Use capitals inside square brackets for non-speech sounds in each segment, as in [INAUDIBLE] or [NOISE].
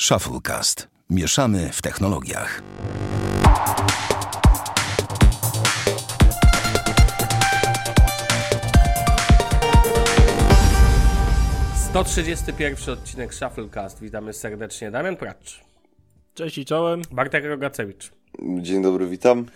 Shufflecast. Mieszamy w technologiach. Trzydziesty pierwszy odcinek Shufflecast. Witamy serdecznie. Damian Pracz. Cześć i czołem. Bartek Rogacewicz. Dzień dobry, witam.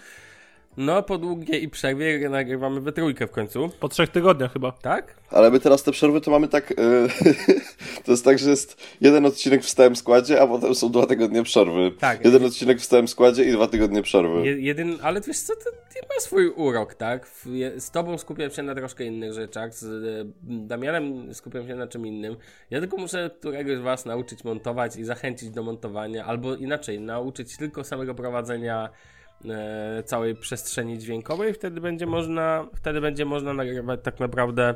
No, po długiej przerwie nagrywamy we trójkę w końcu. Po trzech tygodniach chyba. Tak? Ale my teraz te przerwy to mamy tak. Yy, [LAUGHS] to jest tak, że jest jeden odcinek w stałym składzie, a potem są dwa tygodnie przerwy. Tak. Jeden odcinek w stałym składzie i dwa tygodnie przerwy. Je, jeden, ale wiesz co, to ma swój urok, tak? W, je, z tobą skupiam się na troszkę innych rzeczach, z e, Damianem skupiam się na czym innym. Ja tylko muszę któregoś z was nauczyć montować i zachęcić do montowania, albo inaczej, nauczyć tylko samego prowadzenia całej przestrzeni dźwiękowej, wtedy będzie można, wtedy będzie można nagrywać tak naprawdę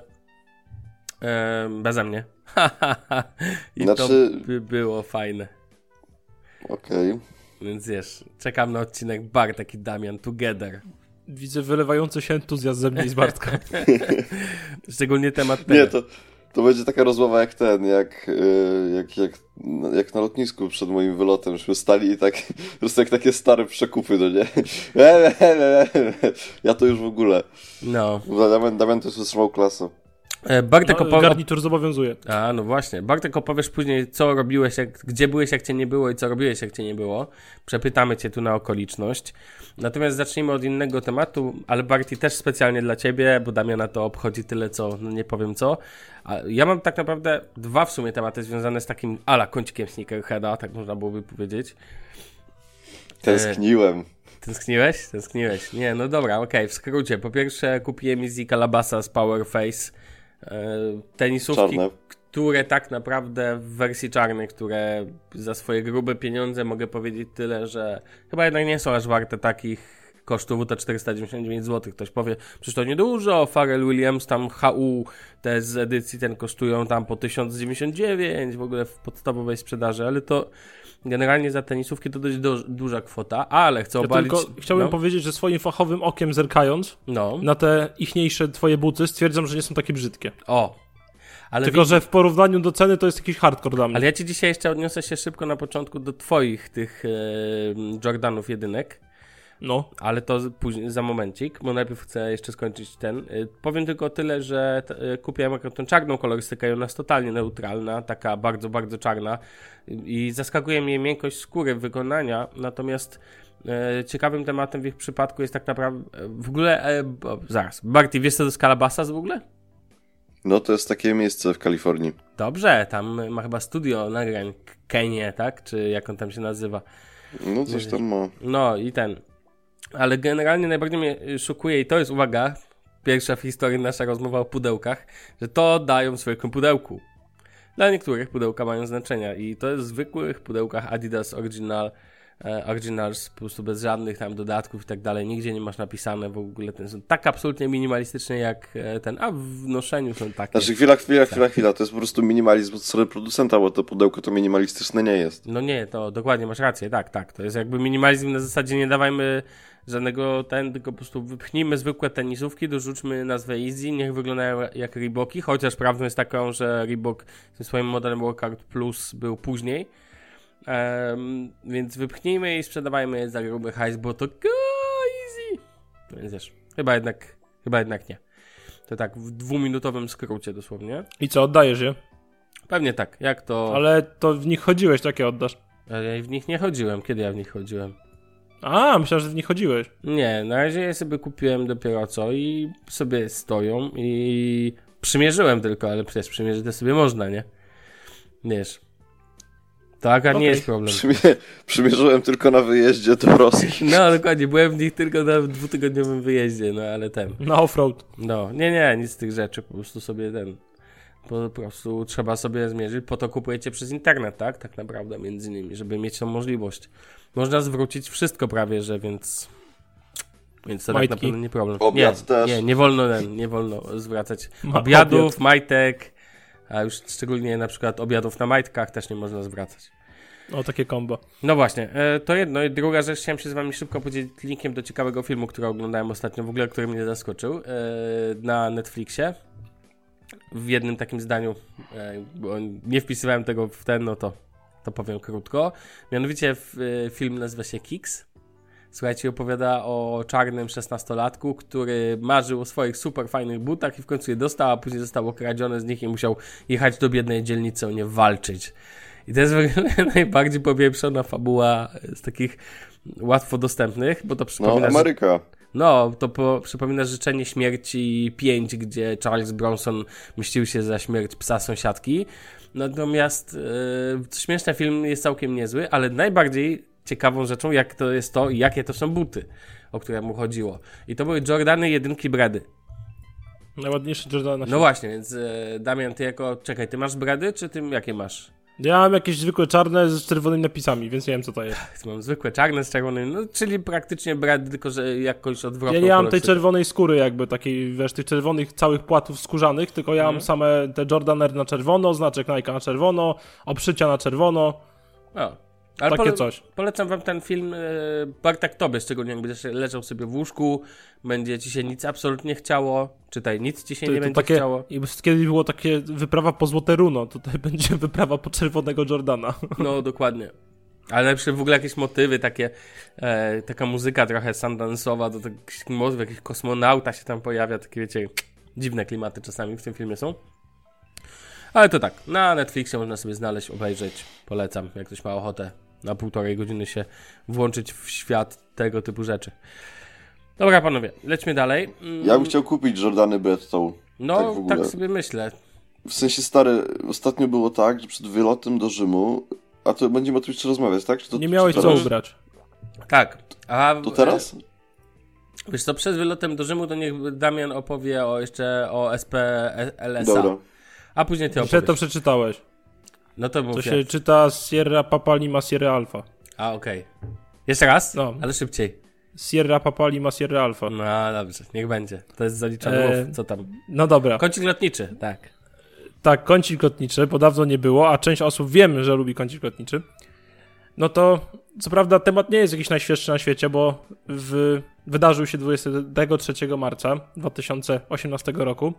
e, beze mnie. [LAUGHS] I Znaczy- to by było fajne. Okej. Więc wiesz, czekam na odcinek Bartek i Damian together. Widzę wylewający się entuzjazm ze mnie i z Bartka. [LAUGHS] Szczególnie temat Nie, tego. to, to będzie taka rozmowa jak ten, jak, yy, jak, jak, jak na lotnisku przed moim wylotem. Żeśmy stali i tak, [LAUGHS] po prostu jak takie stare przekupy, no nie? [LAUGHS] Ja to już w ogóle. No. Damian, Damian to już wytrzymał klasę. E, Bartek No, opowie... garnitur zobowiązuje. A, no właśnie. Bartek opowiesz później, co robiłeś, jak, gdzie byłeś, jak cię nie było i co robiłeś, jak cię nie było. Przepytamy cię tu na okoliczność. Natomiast zacznijmy od innego tematu, ale Barty też specjalnie dla ciebie, bo Damiana to obchodzi tyle, co, no nie powiem co. A ja mam tak naprawdę dwa w sumie tematy związane z takim ala kącikiem sneakerheada, tak można byłoby powiedzieć. Tęskniłem. Tęskniłeś? Tęskniłeś. Nie, no dobra, okej, w skrócie. Po pierwsze kupiłem Easy Calabasa z Powerface. E, tenisówki, Czarne. które tak naprawdę w wersji czarnej, które za swoje grube pieniądze mogę powiedzieć tyle, że chyba jednak nie są aż warte takich kosztów, to 499 zł. Ktoś powie, przecież to niedużo, Pharrell Williams, tam HU, te z edycji ten kosztują tam po 1099 w ogóle w podstawowej sprzedaży, ale to generalnie za tenisówki to dość do, duża kwota, ale chcę Ja obalić... tylko chciałbym no, powiedzieć, że swoim fachowym okiem zerkając no, na te ichniejsze twoje buty stwierdzam, że nie są takie brzydkie. o. Ale Tylko, że w porównaniu do ceny to jest jakiś hardcore dla mnie. Ale ja ci dzisiaj jeszcze odniosę się szybko na początku do twoich tych e, Jordanów jedynek, No. ale to później, za momencik, bo najpierw chcę jeszcze skończyć ten. E, powiem tylko tyle, że t, e, kupiłem akurat tą czarną kolorystykę i ona jest totalnie neutralna, taka bardzo, bardzo czarna i zaskakuje mnie miękkość skóry wykonania, natomiast e, ciekawym tematem w ich przypadku jest tak naprawdę, w ogóle, e, bo, zaraz, Barty, wiesz co to jest Calabasas w ogóle? No to jest takie miejsce w Kalifornii. Dobrze, tam ma chyba studio nagrań Kenie, tak? Czy jak on tam się nazywa? No coś tam ma. No i ten. Ale generalnie najbardziej mnie y, szokuje i to jest, uwaga, pierwsza w historii nasza rozmowa o pudełkach, że to dają w zwykłym pudełku. Dla niektórych pudełka mają znaczenia i to jest w zwykłych pudełkach Adidas Original, Originals, po prostu bez żadnych tam dodatków i tak dalej, nigdzie nie masz napisane w ogóle, ten są tak absolutnie minimalistyczne jak e, ten, a w noszeniu są takie. Znaczy chwila, chwila, chwila, chwila. To jest po prostu minimalizm od strony producenta, bo to pudełko to minimalistyczne nie jest. No nie, to dokładnie masz rację, tak, tak. To jest jakby minimalizm na zasadzie nie dawajmy żadnego ten, tylko po prostu wypchnijmy zwykłe tenisówki, dorzućmy nazwę Easy, niech wyglądają jak Reeboki, chociaż prawdą jest taką, że Reebok z swoim modelem Workout Plus był później. Em, więc wypchnijmy i sprzedawajmy je za gruby hajs, bo to easy. No więc wiesz, chyba jednak, chyba jednak nie. To tak w dwuminutowym skrócie dosłownie. I co, oddajesz je? Pewnie tak, jak to... Ale to w nich chodziłeś, takie oddasz. Ale ja w nich nie chodziłem. Kiedy ja w nich chodziłem? A, myślałem, że w nich chodziłeś. Nie, na razie je sobie kupiłem dopiero co i sobie stoją i przymierzyłem tylko, ale przecież przymierzyć to sobie można, nie? Wiesz. To akurat nie Okej. jest problem. Przymie- przymierzyłem tylko na wyjeździe do Rosji. [LAUGHS] No dokładnie, byłem w nich tylko na dwutygodniowym wyjeździe, no ale ten. Na offroad. No, nie, nie, nic z tych rzeczy, po prostu sobie ten. Po prostu trzeba sobie zmierzyć, po to kupujecie przez internet, tak? Tak naprawdę, między innymi, żeby mieć tą możliwość. Można zwrócić wszystko prawie, że więc. Więc to Majtki. tak naprawdę nie problem. Obiad nie, też. Nie, nie wolno, nie wolno zwracać Ma- obiadów, obiad. majtek, a już szczególnie na przykład obiadów na majtkach też nie można zwracać. O, takie kombo. No właśnie, e, to jedno. I druga rzecz, chciałem się z wami szybko podzielić linkiem do ciekawego filmu, który oglądałem ostatnio, w ogóle, który mnie zaskoczył, e, na Netflixie. W jednym takim zdaniu, e, bo nie wpisywałem tego w ten, no to to powiem krótko. Mianowicie film nazywa się Kicks. Słuchajcie, opowiada o czarnym szesnastolatku, który marzył o swoich super fajnych butach i w końcu je dostał, a później został okradziony z nich i musiał jechać do biednej dzielnicy o nie walczyć. I to jest w ogóle [LAUGHS] najbardziej powiększona fabuła z takich łatwo dostępnych, bo to No, przypomina... że- Ameryka. no, to po, przypomina życzenie śmierci 5, gdzie Charles Bronson mścił się za śmierć psa sąsiadki. Natomiast e, śmieszny film jest całkiem niezły, ale najbardziej ciekawą rzeczą, jak to jest to i jakie to są buty, o które mu chodziło. I to były Jordany jedynki Brady. Najładniejszy Jordan na No właśnie, więc e, Damian, ty jako, czekaj, ty masz Brady, czy ty jakie masz? Ja mam jakieś zwykłe czarne z czerwonymi napisami, więc nie wiem co to jest. Mam zwykłe czarne z czerwonymi, no czyli praktycznie Brady, tylko że jakoś odwrotną Ja nie mam tej czerwonej skóry jakby, takiej, wiesz, tych czerwonych całych płatów skórzanych, tylko ja Mhm. mam same te Jordan Air na czerwono, znaczek Nike na czerwono, obszycia na czerwono, O. Ale takie pole- coś. Polecam wam ten film e, Bartek Tobie, szczególnie jak będziesz leżał sobie w łóżku, będzie ci się nic absolutnie chciało, czytaj, nic ci się To, nie to będzie takie, chciało. i kiedyś było takie wyprawa po złote runo, tutaj [LAUGHS] będzie wyprawa po czerwonego Jordana. [LAUGHS] No, dokładnie. Ale lepsze w ogóle jakieś motywy, takie, e, taka muzyka trochę sundance'owa, to taki motyw, jakiś kosmonauta się tam pojawia, takie wiecie, dziwne klimaty czasami w tym filmie są. Ale to tak, na Netflixie można sobie znaleźć, obejrzeć, polecam, jak ktoś ma ochotę na półtorej godziny się włączyć w świat tego typu rzeczy. Dobra, panowie, lećmy dalej. Mm, Ja bym chciał kupić Jordany Bretton. No, tak tak, w ogóle. sobie myślę. W sensie stary, ostatnio było tak, że przed wylotem do Rzymu, a to będziemy o tym jeszcze rozmawiać, tak? Czy to, Nie czy miałeś co ubrać. Tak. A To teraz? Wiesz co, przed wylotem do Rzymu to niech Damian opowie o jeszcze o SP LSA. Dobra. A później ty opowiesz. to przeczytałeś. No to mów To się czyta Sierra Papa Lima Sierra Alpha. A, okej. Jeszcze raz? No. Ale szybciej. Sierra Papa Lima Sierra Alpha. No dobrze, niech będzie. To jest zaliczone. E, co tam? No dobra. Kącik lotniczy, tak. Tak, kącik lotniczy, bo dawno nie było, a część osób wiem, że lubi kącik lotniczy. No to, co prawda, temat nie jest jakiś najświeższy na świecie, bo w, wydarzył się 23 marca 2018 roku,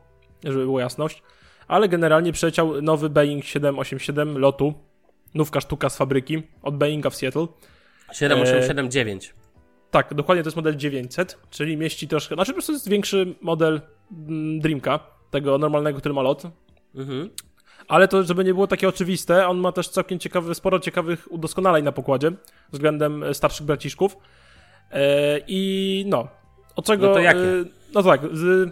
żeby było jasność, ale generalnie przyleciał nowy Boeing 787 lotu, nówka sztuka z fabryki od Boeinga w Seattle. 7879. Tak, dokładnie to jest model 900, czyli mieści troszkę, znaczy po prostu jest większy model mm, Dreamka, tego normalnego, który ma lot, Mhm. ale to, żeby nie było takie oczywiste, on ma też całkiem ciekawy, sporo ciekawych udoskonaleń na pokładzie względem e, starszych braciszków. E, I no, od czego. No to jakie? e, no tak, z,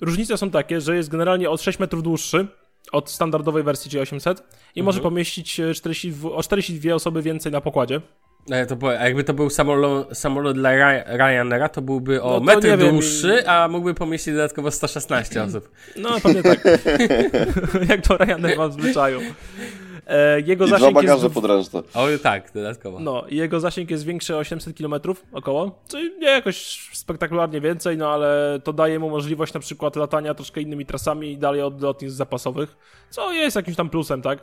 różnice są takie, że jest generalnie o 6 metrów dłuższy od standardowej wersji, czyli 800, i może Mhm. pomieścić e, 42, o 42 osoby więcej na pokładzie. E, to, po- a jakby to był samolot, samolot dla Ry- Ryanaira, to byłby o No to metr wiem, dłuższy, a mógłby pomieścić dodatkowo 116 osób. No, pewnie tak. [LAUGHS] [LAUGHS] Jak to Ryanair ma w zwyczaju. E, jego I dwa zasięg jest. bagaże podręczne. O tak, dodatkowo. No, jego zasięg jest większy o 800 km około, czyli nie jakoś spektakularnie więcej, no ale to daje mu możliwość na przykład latania troszkę innymi trasami i dalej od lotnisk zapasowych, co jest jakimś tam plusem, tak?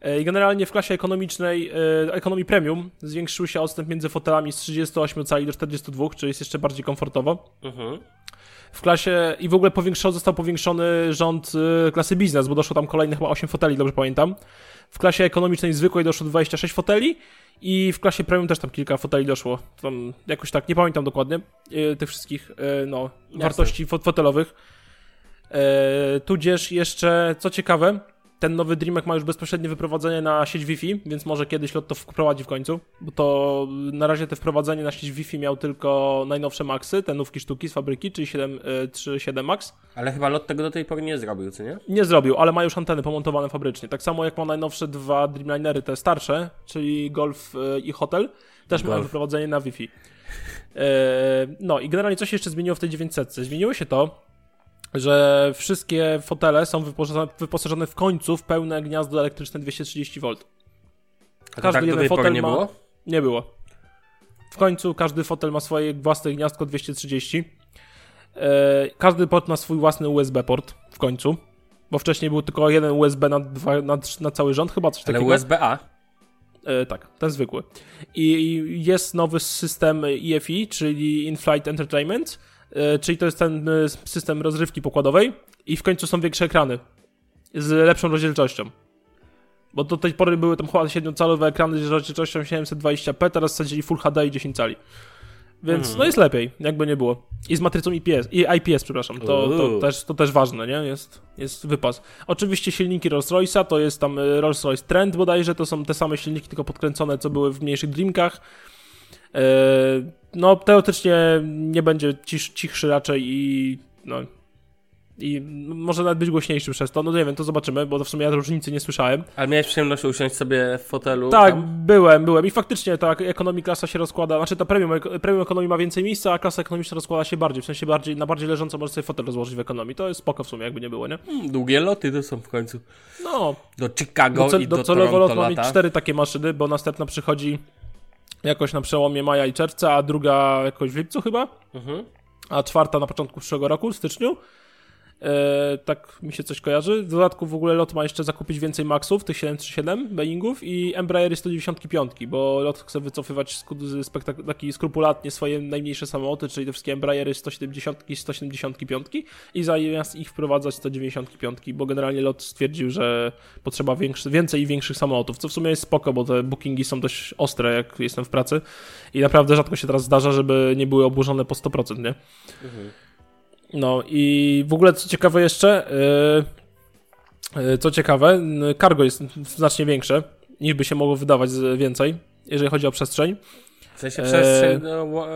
E, I generalnie w klasie ekonomicznej, e, ekonomii premium zwiększył się odstęp między fotelami z 38 cali do 42, czyli jest jeszcze bardziej komfortowo. Mhm. W klasie i w ogóle powiększony, został powiększony rząd y, klasy biznes, bo doszło tam kolejne chyba 8 foteli, dobrze pamiętam. W klasie ekonomicznej zwykłej doszło 26 foteli i w klasie premium też tam kilka foteli doszło. Tam jakoś tak, nie pamiętam dokładnie y, tych wszystkich y, no, wartości fot fotelowych. E, tudzież jeszcze, co ciekawe, ten nowy Dreamek ma już bezpośrednie wyprowadzenie na sieć Wi-Fi, więc może kiedyś lot to wprowadzi w końcu, bo to na razie te wprowadzenie na sieć Wi-Fi miał tylko najnowsze Maxy, te nówki sztuki z fabryki, czyli 7, y, 3.7 Max. Ale chyba lot tego do tej pory nie zrobił, co nie? Nie zrobił, ale ma już anteny pomontowane fabrycznie. Tak samo jak ma najnowsze dwa Dreamlinery, te starsze, czyli Golf y, i Hotel, też mają wyprowadzenie na Wi-Fi. E, No i generalnie coś jeszcze zmieniło w tej 900. Zmieniło się to, że wszystkie fotele są wyposażone, wyposażone w końcu w pełne gniazdo elektryczne 230V. A to Każdy tak jeden fotel nie ma- było? Nie było. W końcu każdy fotel ma swoje własne gniazdko 230. E, każdy port ma swój własny USB port w końcu. Bo wcześniej był tylko jeden USB na, dwa, na, na cały rząd, chyba coś Ale takiego. USB-A. E, tak, ten zwykły. I jest nowy system EFI, czyli In-Flight Entertainment, czyli to jest ten e, system rozrywki pokładowej i w końcu są większe ekrany z lepszą rozdzielczością. Bo do tej pory były tam chyba 7-calowe ekrany z rozdzielczością 720p, teraz wsadzili Full HD i 10 cali. Więc Mhm. no jest lepiej, jakby nie było. I z matrycą IPS, i IPS, przepraszam, to, to, też, to też ważne, nie? Jest, jest wypas. Oczywiście silniki Rolls-Royce'a, to jest tam y, Rolls-Royce Trend bodajże, to są te same silniki, tylko podkręcone, co były w mniejszych Dreamkach. E, No, teoretycznie nie będzie cisz, cichszy raczej i no, i może nawet być głośniejszy przez to. No nie wiem, to zobaczymy, bo to w sumie ja różnicy nie słyszałem. Ale miałeś przyjemność usiąść sobie w fotelu? Tak, tam? byłem, byłem i faktycznie ta ekonomii klasa się rozkłada, znaczy ta premium, premium ekonomii ma więcej miejsca, a klasa ekonomiczna rozkłada się bardziej, w sensie bardziej, na bardziej leżąco możesz sobie fotel rozłożyć w ekonomii. To jest spoko w sumie, jakby nie było, nie? Mm, Długie loty to są w końcu. No, Do Chicago Docel, i do docelowo Toronto lot ma mieć cztery takie maszyny, bo następna przychodzi jakoś na przełomie maja i czerwca, a druga jakoś w lipcu chyba, Mhm. a czwarta na początku przyszłego roku, w styczniu. E, tak mi się coś kojarzy. W dodatku w ogóle lot ma jeszcze zakupić więcej Maxów, tych 737 Boeingów i Embraery 195, bo lot chce wycofywać spektak- taki skrupulatnie swoje najmniejsze samoloty, czyli te wszystkie Embraery 170 i 175 i zamiast ich wprowadzać 195, bo generalnie lot stwierdził, że potrzeba większy, więcej i większych samolotów, co w sumie jest spoko, bo te bookingi są dość ostre, jak jestem w pracy i naprawdę rzadko się teraz zdarza, żeby nie były oburzone po 100%, nie? No i w ogóle co ciekawe jeszcze, yy, yy, co ciekawe, yy, cargo jest znacznie większe niż by się mogło wydawać z- więcej, jeżeli chodzi o przestrzeń. W sensie przestrzeń do,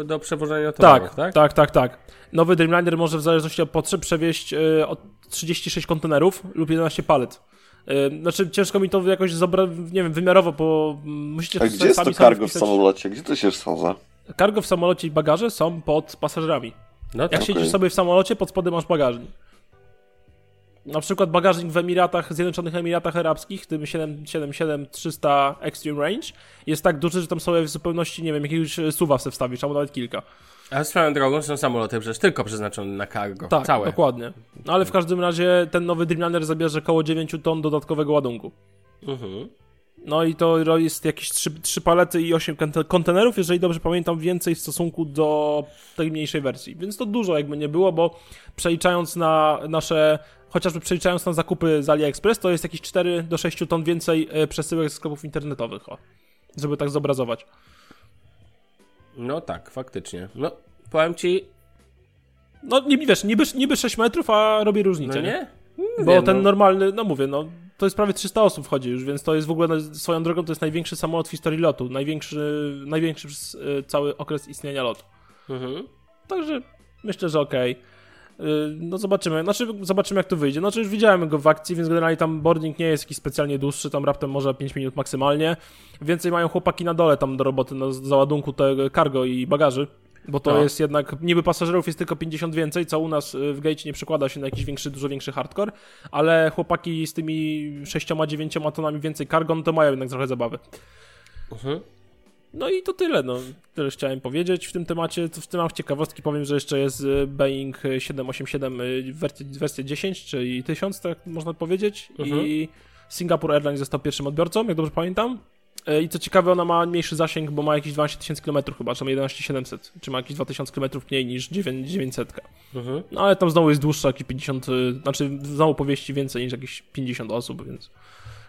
e, do przewożenia towarów, Tak, tak? tak, tak, tak. Nowy Dreamliner może w zależności od potrzeb przewieźć yy, od 36 kontenerów lub 11 palet. Yy, Znaczy ciężko mi to jakoś zobra, nie wiem, wymiarowo, bo musicie A gdzie jest to cargo w samolocie? Gdzie to się wsadza? Cargo w samolocie i bagaże są pod pasażerami. No Jak tak. siedzisz sobie w samolocie, pod spodem masz bagażnik. Na przykład bagażnik w Emiratach, Zjednoczonych Emiratach Arabskich, tym 777-300 Extreme Range, jest tak duży, że tam sobie w zupełności, nie wiem, jakiegoś suwa sobie wstawisz, albo nawet kilka. A swoją drogą są samoloty przecież tylko przeznaczone na cargo. Tak, Całe. dokładnie. No ale w każdym razie ten nowy Dreamliner zabierze około 9 ton dodatkowego ładunku. Mhm. No i to jest jakieś 3, 3 palety i 8 kont- kontenerów, jeżeli dobrze pamiętam, więcej w stosunku do tej mniejszej wersji. Więc to dużo jakby nie było, bo przeliczając na nasze, chociażby przeliczając na zakupy z AliExpress, to jest jakieś 4 do 6 ton więcej e, przesyłek z sklepów internetowych, o, żeby tak zobrazować. No tak, faktycznie. No, powiem ci, No niby, wiesz, niby, niby 6 metrów, a robi różnicę, no nie? Bo Wiem, ten no. normalny, no mówię, no to jest prawie 300 osób wchodzi już, więc to jest w ogóle swoją drogą to jest największy samolot w historii lotu, największy, największy przez y, cały okres istnienia lotu. Mhm. Także myślę, że okej. Y, No zobaczymy, znaczy zobaczymy jak to wyjdzie. Znaczy już widziałem go w akcji, więc generalnie tam boarding nie jest jakiś specjalnie dłuższy, tam raptem może 5 minut maksymalnie. Więcej mają chłopaki na dole tam do roboty, na załadunku tego cargo i bagaży. Bo to No. jest jednak, niby pasażerów jest tylko 50 więcej, co u nas y, w Gate nie przekłada się na jakiś większy, dużo większy hardcore, ale chłopaki z tymi 6-9 tonami więcej cargo, no to mają jednak trochę zabawy. Mhm. No i to tyle, no. Tyle chciałem powiedzieć w tym temacie. Co w tym mam ciekawostki, powiem, że jeszcze jest y, Boeing 787 y, wersja, wersja 10, czyli 1000, tak można powiedzieć. Mhm. I Singapore Airlines został pierwszym odbiorcą, jak dobrze pamiętam. Y, I co ciekawe, ona ma mniejszy zasięg, bo ma jakieś 12 tysięcy km chyba, czy ma 11700, czy ma jakieś 2000 km mniej niż 9 900. Mhm. No ale tam znowu jest dłuższa, jakieś 50, y, znaczy znowu powieści więcej niż jakieś 50 osób, więc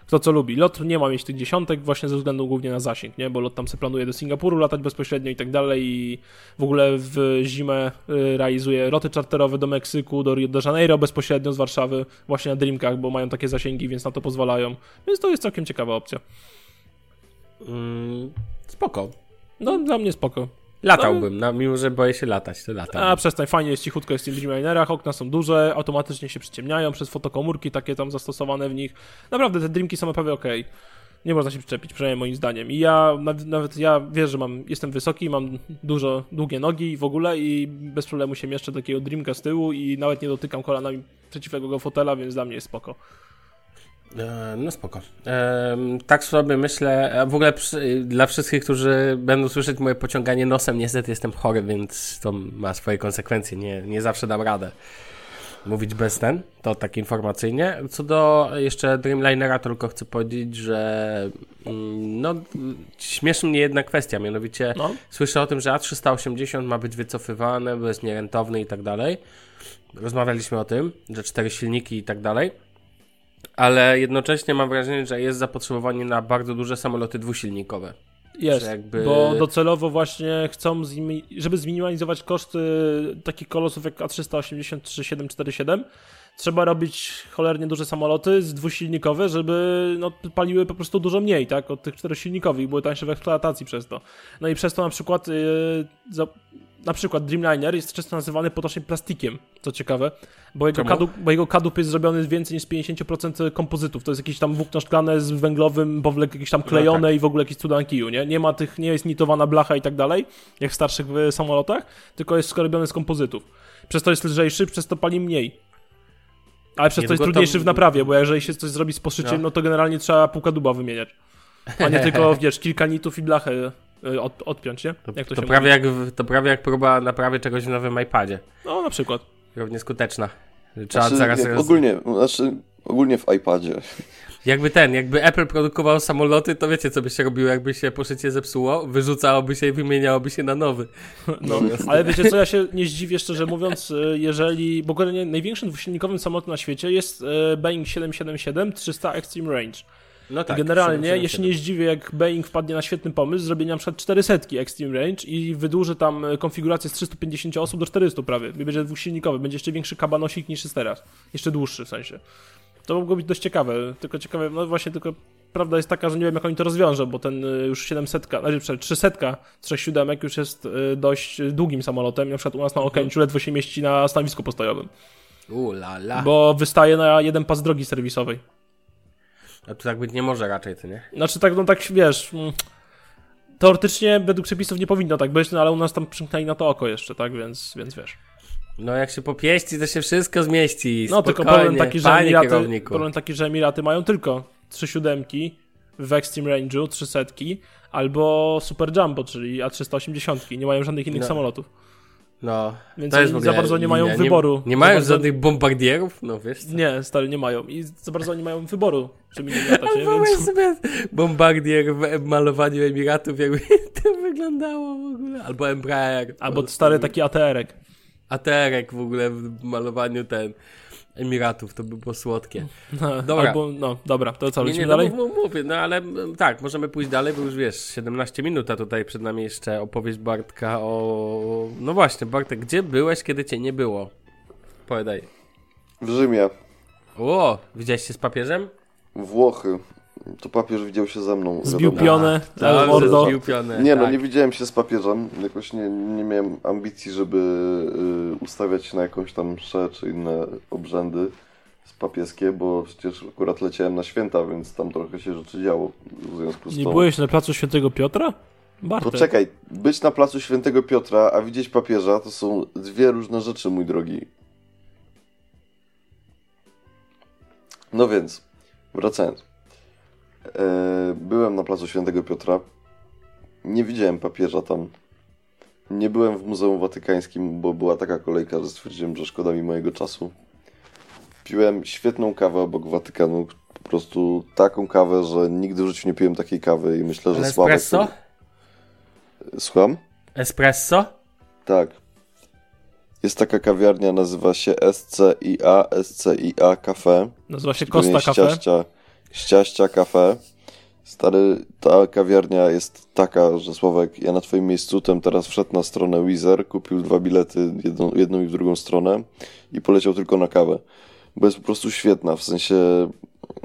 kto co lubi. Lot nie ma mieć tych dziesiątek właśnie ze względu głównie na zasięg, nie? Bo lot tam se planuje do Singapuru latać bezpośrednio i tak dalej i w ogóle w zimę y, realizuje loty czarterowe do Meksyku, do Rio de Janeiro bezpośrednio z Warszawy właśnie na Dreamkach, bo mają takie zasięgi, więc na to pozwalają. Więc to jest całkiem ciekawa opcja. Mm, spoko. No dla mnie spoko. Latałbym, no, mimo że boję się latać, to latam. A przestań, fajnie jest cichutko jest w tym Dreamlinerach, okna są duże, automatycznie się przyciemniają przez fotokomórki takie tam zastosowane w nich. Naprawdę te Dreamki są naprawdę okej. Nie można się przyczepić, przynajmniej moim zdaniem. I ja nawet, nawet ja wiesz, że mam, jestem wysoki, mam dużo, długie nogi w ogóle i bez problemu się mieszczę takiego Dreamka z tyłu i nawet nie dotykam kolanami przeciwległego fotela, więc dla mnie jest spoko. E, No spoko. Em, tak sobie myślę, a w ogóle dla wszystkich, którzy będą słyszeć moje pociąganie nosem, niestety jestem chory, więc to ma swoje konsekwencje, nie, nie zawsze dam radę mówić bez ten, to tak informacyjnie. Co do jeszcze Dreamlinera, tylko chcę powiedzieć, że mm, no, śmieszy mnie jedna kwestia, mianowicie No, Słyszę o tym, że A380 ma być wycofywane, bo jest nierentowny i tak dalej. Rozmawialiśmy o tym, że cztery silniki i tak dalej. Ale jednocześnie mam wrażenie, że jest zapotrzebowanie na bardzo duże samoloty dwusilnikowe. Jest, jakby- bo docelowo właśnie chcą, żeby zminimalizować koszty takich kolosów jak A380 czy 747, trzeba robić cholernie duże samoloty z dwusilnikowe, żeby no, paliły po prostu dużo mniej, tak, od tych czterosilnikowych, były tańsze w eksploatacji przez to. No i przez to na przykład yy, za, na przykład Dreamliner jest często nazywany potocznie plastikiem, co ciekawe, bo jego, kadłub, bo jego jest zrobiony z więcej niż z 50% kompozytów. To jest jakieś tam włókno szklane z węglowym, powlek jakieś tam klejone i w ogóle jakieś cuda kiju, nie? Nie ma tych, nie jest nitowana blacha i tak dalej, jak w starszych samolotach, tylko jest robiony z kompozytów. Przez to jest lżejszy, przez to pali mniej. Ale przez to jest Niedługo trudniejszy tam- w naprawie, bo jeżeli się coś zrobi z poszyciem, No. no to generalnie trzeba pół kadłuba wymieniać. A nie [LAUGHS] tylko, wiesz, kilka nitów i blachę od, odpiąć, nie? Jak to, To się prawie, jak, to prawie jak próba naprawy czegoś w nowym iPadzie. No, na przykład. Równie skuteczna. Trzeba Znaczy, zaraz roz... ogólnie, znaczy, ogólnie w iPadzie. Jakby ten, jakby Apple produkował samoloty, to wiecie co by się robiło, jakby się poszycie zepsuło, wyrzucałoby się i wymieniałoby się na nowy. No, ale wiecie co, ja się nie zdziwię szczerze mówiąc, y, jeżeli, bo generalnie największym dwusilnikowym samolotem na świecie jest y, Boeing 777 300 Extreme Range. No I tak. generalnie, siedem, ja się nie zdziwię, jak Boeing wpadnie na świetny pomysł zrobienia na przykład 400 Extreme Range i wydłuży tam y, konfigurację z 350 osób do 400 prawie. I będzie dwusilnikowy, będzie jeszcze większy kabanosik niż jest teraz. Jeszcze dłuższy w sensie. To mogło być dość ciekawe, tylko ciekawe, no właśnie, tylko prawda jest taka, że nie wiem jak oni to rozwiążą, bo ten y, już 700, znaczy przepraszam, 300 z 6 siódemek już jest y, dość długim samolotem, na przykład u nas na Okęciu ledwo się mieści na stanowisku postojowym, U la la. bo wystaje na jeden pas drogi serwisowej. A tu tak być nie może raczej, to nie? Znaczy tak, no tak wiesz. mm, Teoretycznie według przepisów nie powinno tak być, no ale u nas tam przymknęli na to oko jeszcze, tak, więc, więc wiesz. No jak się popieści, to się wszystko zmieści. No tylko problem taki, że Emiraty, kierowniku. problem taki, że Emiraty mają tylko 3 siódemki w Extreme Range'u, 300 albo Super Jumbo, czyli A380. Nie mają żadnych innych No. samolotów. No, Więc to jest oni za bardzo nie mają linia. wyboru. Nie, nie mają bardzo- żadnych bombardierów, no wiesz co. Nie, stary, nie mają. I za bardzo nie mają wyboru, czym innymi latać, nie? Wyobraź [LAUGHS] Więc... sobie bombardier w malowaniu Emiratów, jakby [LAUGHS] to wyglądało w ogóle. Albo Embraer. Albo stary taki ATR-ek. Aterek w ogóle w malowaniu ten Emiratów, to by było słodkie. [LAUGHS] No, Dobra. Albo, no, dobra, to co, Nie, lecimy nie, no dalej? mów, mówię, no ale mm, tak, możemy pójść dalej, bo już wiesz, 17 minut, a tutaj przed nami jeszcze opowieść Bartka o... No właśnie, Bartek, gdzie byłeś, kiedy cię nie było? Powiadaj. W Rzymie, O, widziałeś się z papieżem? Włochy. To papież widział się ze mną. Zbił wiadomo. pionę, Dobrze, El Mordo. zbił pionę, Nie no, tak. nie widziałem się z papieżem. Jakoś nie, nie miałem ambicji, żeby y, ustawiać się na jakąś tam mszę czy inne obrzędy z papieskie, bo przecież akurat leciałem na święta, więc tam trochę się rzeczy działo w związku z Nie tą... byłeś na placu Świętego Piotra? Bartek. Poczekaj, być na placu Świętego Piotra, a widzieć papieża, to są dwie różne rzeczy, mój drogi. No więc, wracając. E, byłem na placu Świętego Piotra. Nie widziałem papieża tam. Nie byłem w Muzeum Watykańskim, bo była taka kolejka, że stwierdziłem, że szkoda mi mojego czasu. Piłem świetną kawę obok Watykanu. Po prostu taką kawę, że nigdy w życiu nie piłem takiej kawy i myślę, że Ale Sławek... espresso? Słucham? Espresso? Tak. Jest taka kawiarnia, nazywa się SCIA, SCIA Cafe. Nazywa się Costa Cafe. Ściaścia, ściaścia Cafe. Stary, ta kawiarnia jest taka, że Sławek, ja na twoim miejscu tem teraz wszedł na stronę Wizer, kupił dwa bilety, jedną, jedną i w drugą stronę i poleciał tylko na kawę. Bo jest po prostu świetna, w sensie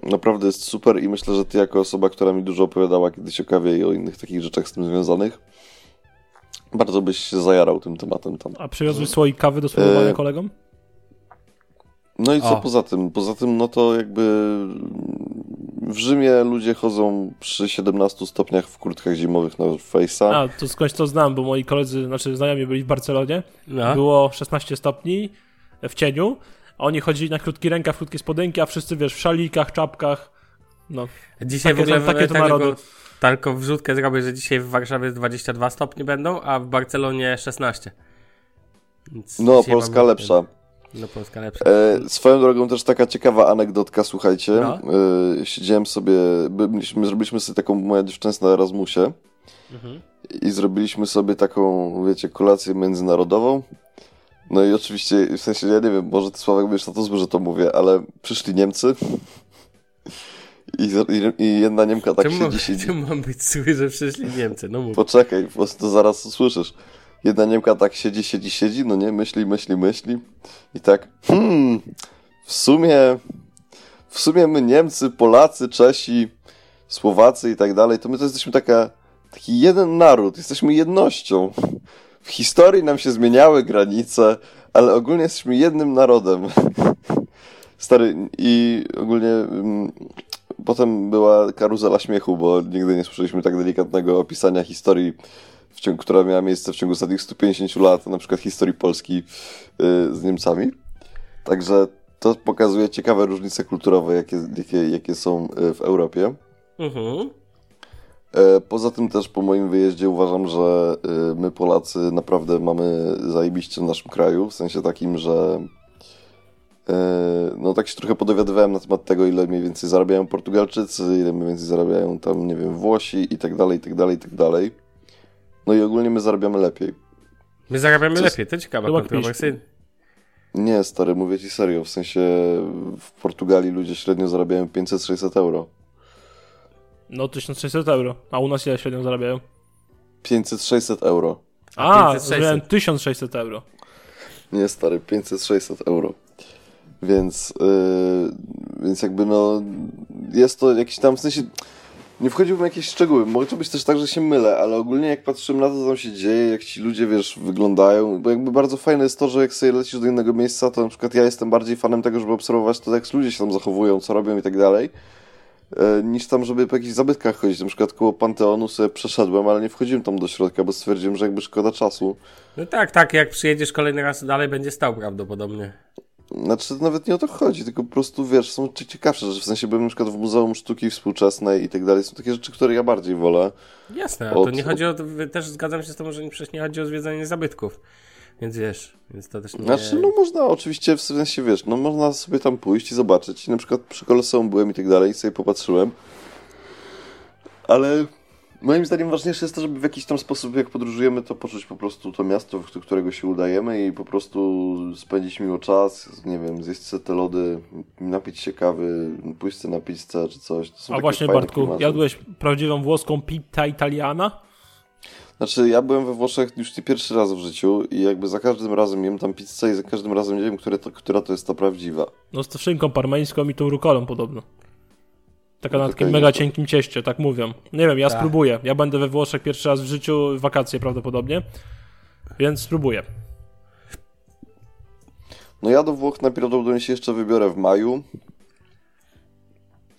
naprawdę jest super i myślę, że ty jako osoba, która mi dużo opowiadała kiedyś o kawie i o innych takich rzeczach z tym związanych, bardzo byś się zajarał tym tematem tam. A przywiozłeś słoik kawy do spróbowania E, kolegom? No i co poza tym? Poza tym, no to jakby w Rzymie ludzie chodzą przy 17 stopniach w kurtkach zimowych na Face'a. A, to skądś to znam, bo moi koledzy, znaczy znajomi byli w Barcelonie. No. Było 16 stopni w cieniu, a oni chodzili na krótki rękaw, krótkie spodenki, a wszyscy, wiesz, w szalikach, czapkach. No, Dzisiaj Takie w ogóle są- takie to tylko- narody. Tylko wrzutkę zrobię, że dzisiaj w Warszawie 22 stopnie będą, a w Barcelonie 16. Więc No, Polska lepsza. No, Polska lepsza. E, swoją drogą też taka ciekawa anegdotka, słuchajcie. No. E, siedziałem sobie, byliśmy, zrobiliśmy sobie taką, moja dziewczyna na Erasmusie Mhm. i zrobiliśmy sobie taką, wiecie, kolację międzynarodową. No i oczywiście, w sensie, ja nie wiem, może ty Sławek będziesz na to zły, że to mówię, ale przyszli Niemcy I, i, I jedna Niemka tak czemu, siedzi, mam, siedzi. czemu mam być zły, że przyszli Niemcy? No mów. Poczekaj, po prostu zaraz usłyszysz. Jedna Niemka tak siedzi, siedzi, siedzi, no nie, myśli, myśli, myśli. I tak, hmm, w sumie, w sumie my Niemcy, Polacy, Czesi, Słowacy i tak dalej, to my to jesteśmy taka, taki jeden naród, jesteśmy jednością. W historii nam się zmieniały granice, ale ogólnie jesteśmy jednym narodem. [LAUGHS] Stary, i ogólnie mm, potem była karuzela śmiechu, bo nigdy nie słyszeliśmy tak delikatnego opisania historii, w ciągu, która miała miejsce w ciągu ostatnich 150 lat, na przykład historii Polski y, z Niemcami. Także to pokazuje ciekawe różnice kulturowe, jakie, jakie, jakie są y, w Europie. Mhm. E, Poza tym też po moim wyjeździe uważam, że y, my Polacy naprawdę mamy zajebiście w naszym kraju, w sensie takim, że no tak się trochę podowiadywałem na temat tego, ile mniej więcej zarabiają Portugalczycy, ile mniej więcej zarabiają tam, nie wiem, Włosi i tak dalej, i tak dalej, i tak dalej. No i ogólnie my zarabiamy lepiej. My zarabiamy Co- lepiej, to ciekawa Chyba kontrowersyjna. Nie, stary, mówię ci serio, w sensie w Portugalii ludzie średnio zarabiają 500-600 euro. No 1600 euro. A u nas ile średnio zarabiają? 500-600 euro. A, 500, zrobiłem 1600 euro. Nie, stary, 500-600 euro. Więc, yy, więc jakby no, jest to jakiś tam, w sensie, nie wchodziłbym w jakieś szczegóły. Może być też tak, że się mylę, ale ogólnie jak patrzymy na to, co tam się dzieje, jak ci ludzie, wiesz, wyglądają, bo jakby bardzo fajne jest to, że jak sobie lecisz do innego miejsca, to na przykład ja jestem bardziej fanem tego, żeby obserwować to, jak ludzie się tam zachowują, co robią i tak dalej, e, niż tam, żeby po jakichś zabytkach chodzić. Na przykład koło Panteonu sobie przeszedłem, ale nie wchodziłem tam do środka, bo stwierdziłem, że jakby szkoda czasu. No tak, tak, jak przyjedziesz kolejny raz dalej, będzie stał prawdopodobnie. Znaczy, nawet nie o to chodzi, tylko po prostu, wiesz, są cie- ciekawsze rzeczy. W sensie byłem na przykład w Muzeum Sztuki Współczesnej i tak dalej. Są takie rzeczy, które ja bardziej wolę. Jasne, Od- to nie chodzi o to, też zgadzam się z tobą, że nie- przecież nie chodzi o zwiedzanie zabytków. Więc wiesz, więc to też nie... Znaczy, no można oczywiście, w sensie, wiesz, no można sobie tam pójść i zobaczyć. I na przykład przy Koloseum byłem i tak dalej i sobie popatrzyłem. Ale moim zdaniem ważniejsze jest to, żeby w jakiś tam sposób, jak podróżujemy, to poczuć po prostu to miasto, do którego się udajemy i po prostu spędzić miło czas, nie wiem, zjeść sobie te lody, napić się kawy, pójść na pizzę czy coś. A właśnie Bartku, klimaty. jadłeś prawdziwą włoską pizza italiana? Znaczy, ja byłem we Włoszech już nie pierwszy raz w życiu i jakby za każdym razem jem tam pizzę i za każdym razem nie wiem, które to, która to jest ta prawdziwa. No z tą szynką parmeńską i tą rukolą podobno. Taka No na to takim mega to- cienkim cieście, tak mówią. Nie wiem, ja Tak. spróbuję. Ja będę we Włoszech pierwszy raz w życiu, w wakacje prawdopodobnie. Więc spróbuję. No ja do Włoch najprawdopodobniej się jeszcze wybiorę w maju,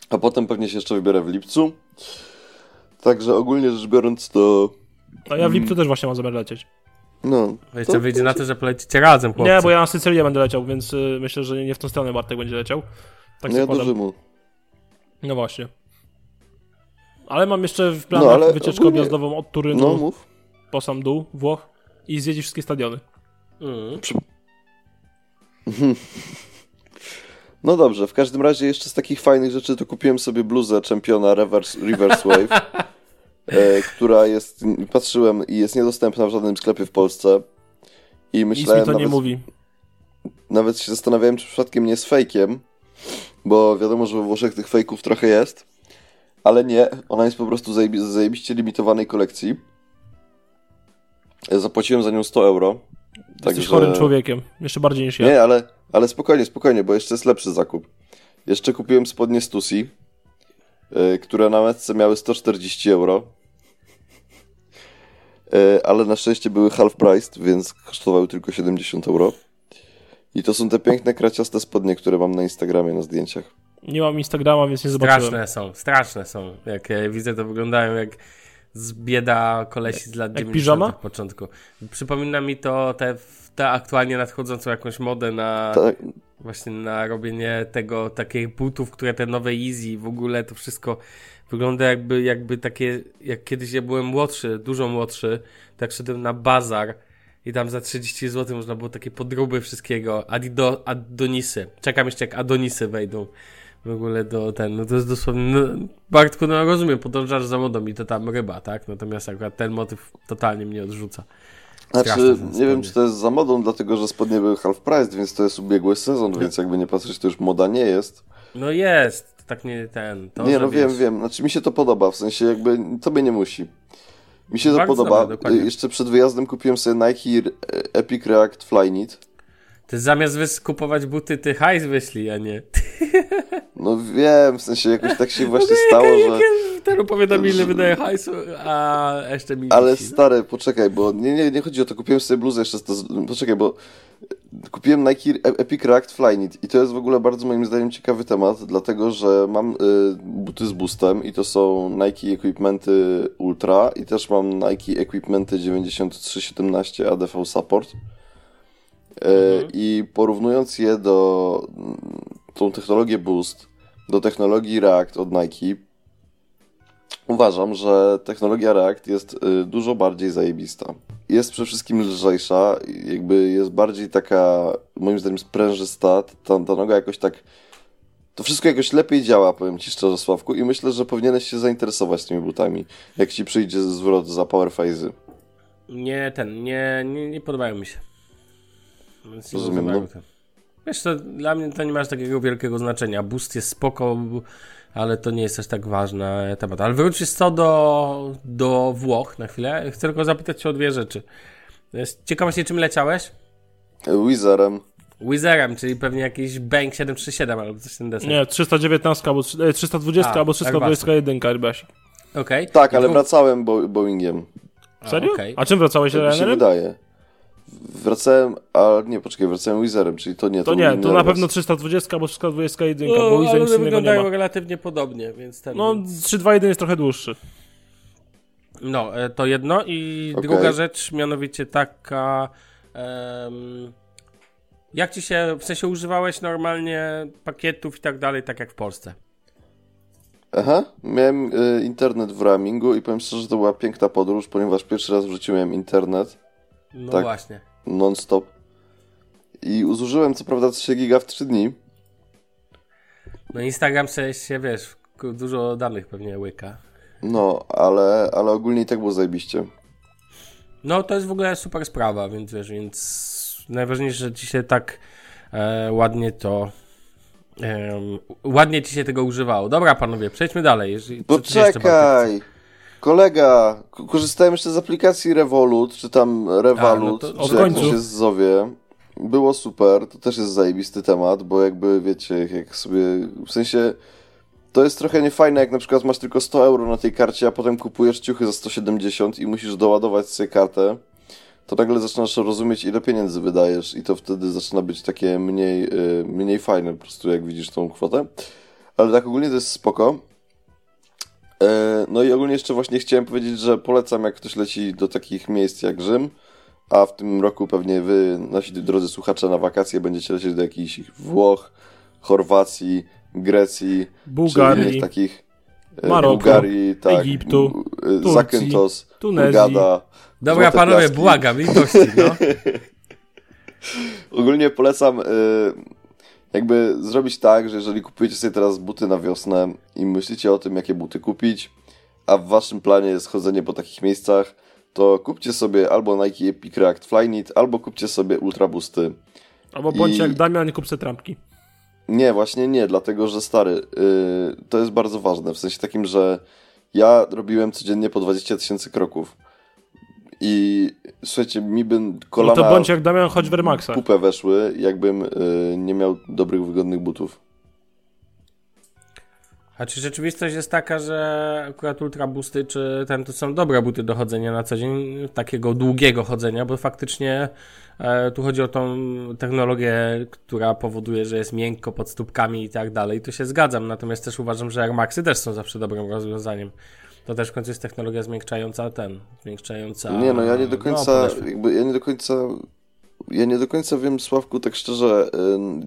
a potem pewnie się jeszcze wybiorę w lipcu. Także ogólnie rzecz biorąc to... A ja w lipcu też właśnie mam zamiar lecieć. No, Jeszcze wyjdzie na to, że polecicie razem, chłopcy. Nie, bo ja na Sycylię będę leciał, więc y, myślę, że nie w tą stronę Bartek będzie leciał. Tak no ja do. Rzymu. No właśnie. Ale mam jeszcze w planach No, ale wycieczkę ogólnie- objazdową od Turynu No mów. po sam dół Włoch i zwiedzić wszystkie stadiony. Mm. [LAUGHS] No dobrze, w każdym razie jeszcze z takich fajnych rzeczy to kupiłem sobie bluzę czempiona Reverse, Reverse Wave, [LAUGHS] e, która jest, patrzyłem i jest niedostępna w żadnym sklepie w Polsce. I Nic mi myślałem to nie nawet, mówi. nawet się zastanawiałem, czy przypadkiem nie jest fejkiem, bo wiadomo, że we Włoszech tych fejków trochę jest, ale nie, ona jest po prostu zajebi- zajebiście limitowanej kolekcji. Zapłaciłem za nią 100 euro. Jesteś chorym człowiekiem. Jeszcze bardziej niż ja. Nie, ale, ale spokojnie, spokojnie, bo jeszcze jest lepszy zakup. Jeszcze kupiłem spodnie Stussy, yy, które na metce miały 140 euro. Yy, ale na szczęście były half priced, więc kosztowały tylko 70 euro. I to są te piękne, kraciaste spodnie, które mam na Instagramie na zdjęciach. Nie mam Instagrama, więc nie zobaczyłem. Straszne są, straszne są. Jak widzę, to wyglądają jak z bieda kolesi z lat Jak 90. piżama? początku. Przypomina mi to tę te aktualnie nadchodzącą jakąś modę na Tak, właśnie na robienie tego, takich butów, które te nowe Easy, w ogóle to wszystko wygląda jakby, jakby takie, jak kiedyś ja byłem młodszy, dużo młodszy, tak szedłem na bazar i tam za 30 zł można było takie podróby wszystkiego, Adido, Adonisy. Czekam jeszcze jak Adonisy wejdą w ogóle do ten, no to jest dosłownie, no, Bartku, no rozumiem, podążasz za modą i to tam ryba, tak? Natomiast akurat ten motyw totalnie mnie odrzuca. Znaczy, nie wiem, czy to jest za modą, dlatego że spodnie były half priced, więc to jest ubiegły sezon, więc jakby nie patrzeć, to już moda nie jest. No jest, tak nie ten. Nie, no wiem, wiem. Znaczy mi się to podoba, w sensie jakby tobie nie musi. Mi się to Bardzo podoba. dobre. Y, Jeszcze przed wyjazdem kupiłem sobie Nike Epic React Flyknit. Ty zamiast kupować buty, ty hajs wyślij, a nie. [LAUGHS] No wiem, w sensie jakoś tak się właśnie stało, jak, że... Ten opowiada mi, ile wydaje hajsu, a jeszcze mi Ale wisi, no. stary, poczekaj, bo nie, nie, nie chodzi o to, kupiłem sobie bluzę jeszcze, to, poczekaj, bo kupiłem Nike E- Epic React Flyknit i to jest w ogóle bardzo moim zdaniem ciekawy temat, dlatego, że mam y, buty z boostem i to są Nike Equipmenty Ultra i też mam Nike Equipmenty 9317 ADV Support. Y, I porównując je do mm, tą technologię Boost, do technologii React od Nike, uważam, że technologia React jest y, dużo bardziej zajebista. Jest przede wszystkim lżejsza, jakby jest bardziej taka, moim zdaniem, sprężysta. Ta, ta noga jakoś tak. To wszystko jakoś lepiej działa, powiem ci szczerze, Sławku, i myślę, że powinieneś się zainteresować tymi butami, jak ci przyjdzie zwrot za Power Phase'y. Nie, ten, nie, nie, nie podobają mi się. Więc Rozumiem, no. Wiesz, to dla mnie to nie ma aż takiego wielkiego znaczenia. Boost jest spoko, ale to nie jest aż tak ważny temat. Ale wróćmy co do, do Włoch na chwilę. Chcę tylko zapytać cię o dwie rzeczy. Jest ciekawość, czym leciałeś? Wizerem. Wizerem, czyli pewnie jakiś Bank 737 albo coś ten deseń. Nie, 319 albo trzy- e, 320 A, albo 321 Airbus. Okej. Tak, I ale wracałem bo Boeingiem. Serio? A, okej. A czym wracałeś Tak mi się wydaje. Wracałem, a nie, poczekaj, wracałem Wizerem, czyli to nie To był nie, to na pewno 320 albo 321, No, bo Wizer nic innego nie wyglądają ma. relatywnie podobnie, więc ten... No, 321 jest trochę dłuższy. No, e, to jedno. I Okej. druga rzecz, mianowicie taka. em, jak ci się, w sensie używałeś normalnie pakietów i tak dalej, tak jak w Polsce? Aha, miałem y, internet w roamingu i powiem szczerze, że to była piękna podróż, ponieważ pierwszy raz w życiu miałem internet No Tak. właśnie. non-stop i zużyłem co prawda 3 giga w 3 dni, No Instagram sobie się, wiesz, dużo danych pewnie łyka. no, ale, ale ogólnie i tak było zajebiście. No to jest w ogóle super sprawa, więc wiesz, więc najważniejsze, że ci się tak e, ładnie to. ładnie ci się tego używało. Dobra, panowie, przejdźmy dalej. Jeżeli, Poczekaj! Kolega, korzystałem jeszcze z aplikacji Revolut, czy tam Revolut, A, no czy jak to się zowie. Było super, to też jest zajebisty temat, bo jakby wiecie, jak sobie, w sensie to jest trochę niefajne, jak na przykład masz tylko 100 euro na tej karcie, a potem kupujesz ciuchy za 170 i musisz doładować sobie kartę, to nagle zaczynasz rozumieć, ile pieniędzy wydajesz i to wtedy zaczyna być takie mniej, y, mniej fajne po prostu, jak widzisz tą kwotę. Ale tak ogólnie to jest spoko. E, No i ogólnie jeszcze właśnie chciałem powiedzieć, że polecam, jak ktoś leci do takich miejsc jak Rzym, a w tym roku pewnie wy, nasi drodzy słuchacze, na wakacje będziecie lecieć do jakichś Włoch, Chorwacji, Grecji, Bułgarii, innych takich e, Maroku, Bułgarii, tak, Egiptu, e, Turcji, Zakynthos, Tunezji. Hurghada. Dobra, panowie, błagam, litości, no. [LAUGHS] Ogólnie polecam y, jakby zrobić tak, że jeżeli kupujecie sobie teraz buty na wiosnę i myślicie o tym, jakie buty kupić, a w waszym planie jest chodzenie po takich miejscach, to kupcie sobie albo Nike Epic React Flyknit, albo kupcie sobie Ultra Boosty. Albo bądź i- jak Damian i kup se trampki. Nie, właśnie nie, dlatego że stary, y, to jest bardzo ważne, w sensie takim, że ja robiłem codziennie po 20 tysięcy kroków i słuchajcie, mi by No kolana to bądź jak Damian, chodź w Maxach. pupę weszły, jakbym y, nie miał dobrych, wygodnych butów. A czy rzeczywistość jest taka, że akurat Ultra Boosty czy ten to są dobre buty do chodzenia na co dzień, takiego długiego chodzenia, bo faktycznie e, tu chodzi o tą technologię, która powoduje, że jest miękko pod stópkami i tak dalej. Tu się zgadzam, natomiast też uważam, że Air Maxy też są zawsze dobrym rozwiązaniem. To też w końcu jest technologia zmiękczająca ten, zmiękczająca. Nie, no ja nie do końca, podeszwę. jakby ja nie do końca, ja nie do końca wiem, Sławku, tak szczerze,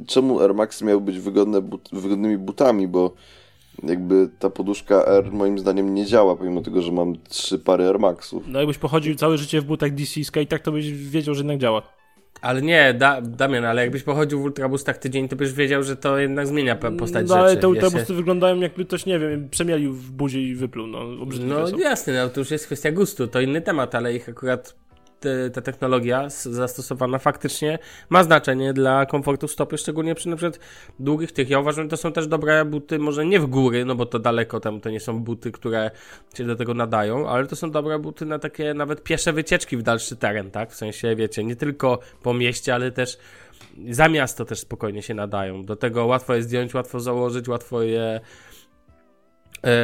y, czemu Air Max miały być wygodne but, wygodnymi butami, bo jakby ta poduszka Air moim zdaniem nie działa, pomimo tego, że mam trzy pary Air Maxów. No jakbyś pochodził całe życie w butach DC Skate, to byś wiedział, że jednak działa. Ale nie, da, Damian, ale jakbyś pochodził w Ultraboostach tydzień, to byś wiedział, że to jednak zmienia postać No ale rzeczy. te ultrabusty wyglądają jakby ktoś, nie wiem, przemielił w buzi i wypluł, no obrzydliwe No są. jasne, no to już jest kwestia gustu, to inny temat, ale ich akurat te, ta technologia zastosowana faktycznie ma znaczenie dla komfortu stopy, szczególnie przy na przykład długich tych. Ja uważam, że to są też dobre buty, może nie w góry, no bo to daleko tam, to nie są buty, które się do tego nadają, ale to są dobre buty na takie nawet piesze wycieczki w dalszy teren, tak? W sensie, wiecie, nie tylko po mieście, ale też za miasto też spokojnie się nadają. Do tego łatwo je zdjąć, łatwo założyć, łatwo je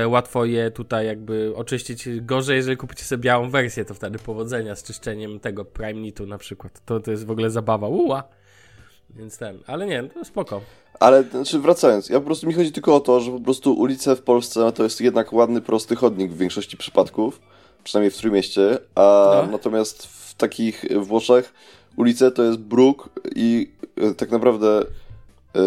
łatwo je tutaj jakby oczyścić. Gorzej, jeżeli kupicie sobie białą wersję, to wtedy powodzenia z czyszczeniem tego Prime Nitu na przykład. To, to jest w ogóle zabawa. Uła! Więc ten, ale nie, to spoko. Ale znaczy wracając, ja po prostu mi chodzi tylko o to, że po prostu ulice w Polsce to jest jednak ładny, prosty chodnik w większości przypadków, przynajmniej w Trójmieście, a No. natomiast w takich Włoszech ulice to jest bruk i e, tak naprawdę e,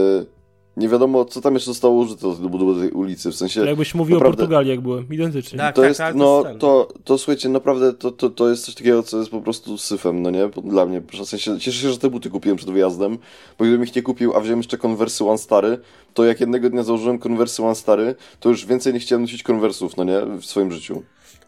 nie wiadomo, co tam jeszcze zostało użyte do budowy tej ulicy, w sensie... Jakbyś mówił naprawdę- o Portugalii, jak byłem. Identycznie. Tak, to tak, jest, tak, no, ten. to, to słuchajcie, naprawdę to, to, to jest coś takiego, co jest po prostu syfem, no nie? Dla mnie, w sensie, cieszę się, że te buty kupiłem przed wyjazdem, bo gdybym ich nie kupił, a wziąłem jeszcze konwersy One Stary, to jak jednego dnia założyłem konwersy One Stary, to już więcej nie chciałem nosić konwersów, no nie? W swoim życiu.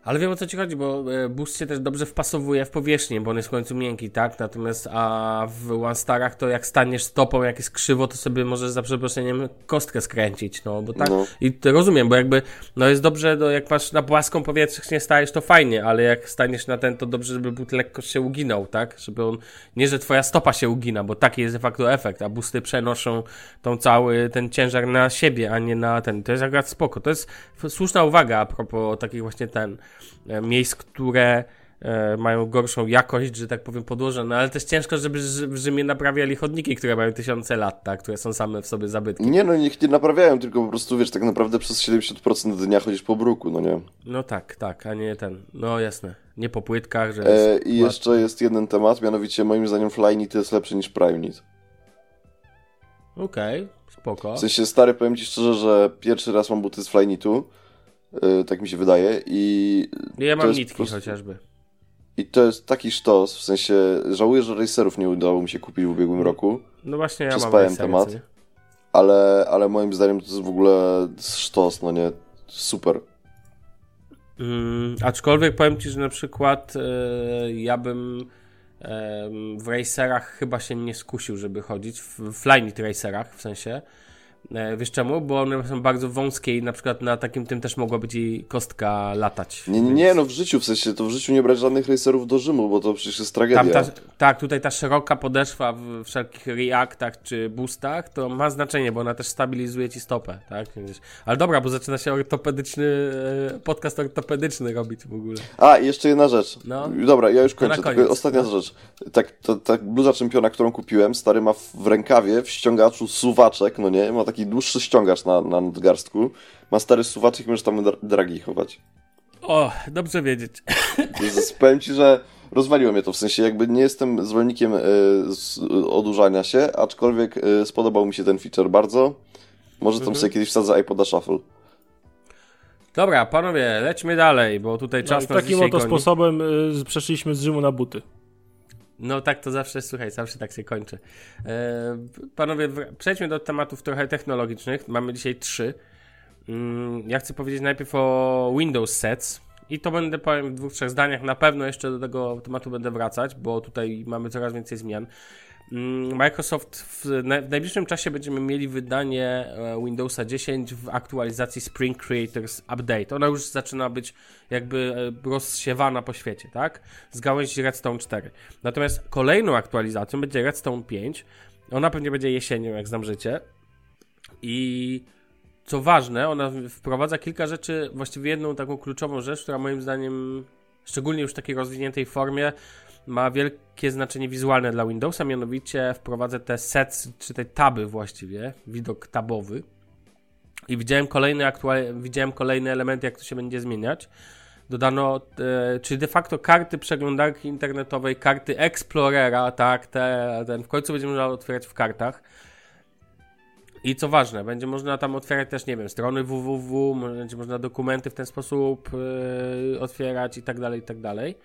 Ale wiem o co ci chodzi, bo e, boost się też dobrze wpasowuje w powierzchnię, bo on jest w końcu miękki, tak? Natomiast a w One Starach to jak staniesz stopą, jak jest krzywo, to sobie możesz za przeproszeniem kostkę skręcić, no bo tak. No. I to rozumiem, bo jakby, no jest dobrze, no, jak masz na płaską powierzchnię stajesz, to fajnie, ale jak staniesz na ten, to dobrze, żeby but lekko się uginał, tak? Żeby on, nie, że twoja stopa się ugina, bo taki jest de facto efekt, a busty przenoszą tą cały, ten ciężar na siebie, a nie na ten. To jest akurat spoko. To jest słuszna uwaga a propos takich właśnie ten, miejsc, które e, mają gorszą jakość, że tak powiem, podłoża, no ale też ciężko, żeby w Rzymie naprawiali chodniki, które mają tysiące lat, tak? Które są same w sobie zabytki. Nie no, niech nie naprawiają, tylko po prostu, wiesz, tak naprawdę przez 70% dnia chodzisz po bruku, no nie? No tak, tak, a nie ten. No jasne. Nie po płytkach, że. E, I jeszcze jest jeden temat, mianowicie moim zdaniem Flyknit jest lepszy niż Primenit. Okej, spoko. W sensie, stary, powiem ci szczerze, że pierwszy raz mam buty z Flynitu, tak mi się wydaje, i Ja mam nitki prostu- chociażby. I to jest taki sztos, w sensie żałuję, że racerów nie udało mi się kupić w ubiegłym roku, No właśnie ja mam Przespałem Racery, temat. ale, ale moim zdaniem to jest w ogóle sztos, no nie, super. Mm, aczkolwiek powiem ci, że na przykład e, ja bym e, w racerach chyba się nie skusił, żeby chodzić, w, w Flyknit racerach w sensie. E, wiesz czemu? Bo one są bardzo wąskie i na przykład na takim tym też mogła być i kostka latać. Nie, nie, no w życiu, w sensie to w życiu nie brać żadnych racerów do Rzymu, bo to przecież jest tragedia. Ta, tak, tutaj ta szeroka podeszwa w wszelkich reaktach czy boostach to ma znaczenie, bo ona też stabilizuje ci stopę, tak? Ale dobra, bo zaczyna się ortopedyczny, e, podcast ortopedyczny robić w ogóle. A, i jeszcze jedna rzecz. No. Dobra, ja już kończę. Tylko ostatnia no. rzecz. Tak, to, ta bluza czempiona, którą kupiłem, stary ma w rękawie, w ściągaczu suwaczek, no nie? Ma taki dłuższy ściągacz na, na nadgarstku. Ma stary suwaczek i możesz tam dra- dragi chować. O, dobrze wiedzieć. [LAUGHS] Więc powiem ci, że rozwaliło mnie to, w sensie jakby nie jestem zwolennikiem y, z, odurzania się, aczkolwiek y, spodobał mi się ten feature bardzo. Może tam Mhm. sobie kiedyś wsadzę iPoda Shuffle. Dobra, panowie, lećmy dalej, bo tutaj No, czas i nas takim oto goni. sposobem y, przeszliśmy z Rzymu na buty. No tak to zawsze, słuchaj, zawsze tak się kończy. E, panowie, przejdźmy do tematów trochę technologicznych. Mamy dzisiaj trzy. Mm, ja chcę powiedzieć najpierw o Windows Sets. I to będę powiem w dwóch, trzech zdaniach. Na pewno jeszcze do tego tematu będę wracać, bo tutaj mamy coraz więcej zmian. Mm, Microsoft w, na, w najbliższym czasie będziemy mieli wydanie e, Windowsa 10 w aktualizacji Spring Creators Update. Ona już zaczyna być jakby e, rozsiewana po świecie, tak? Z gałęzi Redstone 4. Natomiast kolejną aktualizacją będzie Redstone 5. Ona pewnie będzie jesienią, jak znam życie. I co ważne, ona wprowadza kilka rzeczy, właściwie jedną taką kluczową rzecz, która moim zdaniem, szczególnie już w takiej rozwiniętej formie, ma wielkie znaczenie wizualne dla Windowsa, mianowicie wprowadza te sets, czy te taby właściwie, widok tabowy. I widziałem kolejne, aktual... widziałem kolejne elementy, jak to się będzie zmieniać. Dodano, e, de facto karty przeglądarki internetowej, karty Explorera, tak, te, ten w końcu będzie można otwierać w kartach. I co ważne, będzie można tam otwierać też, nie wiem, strony www, będzie można dokumenty w ten sposób yy, otwierać i tak dalej, i tak dalej.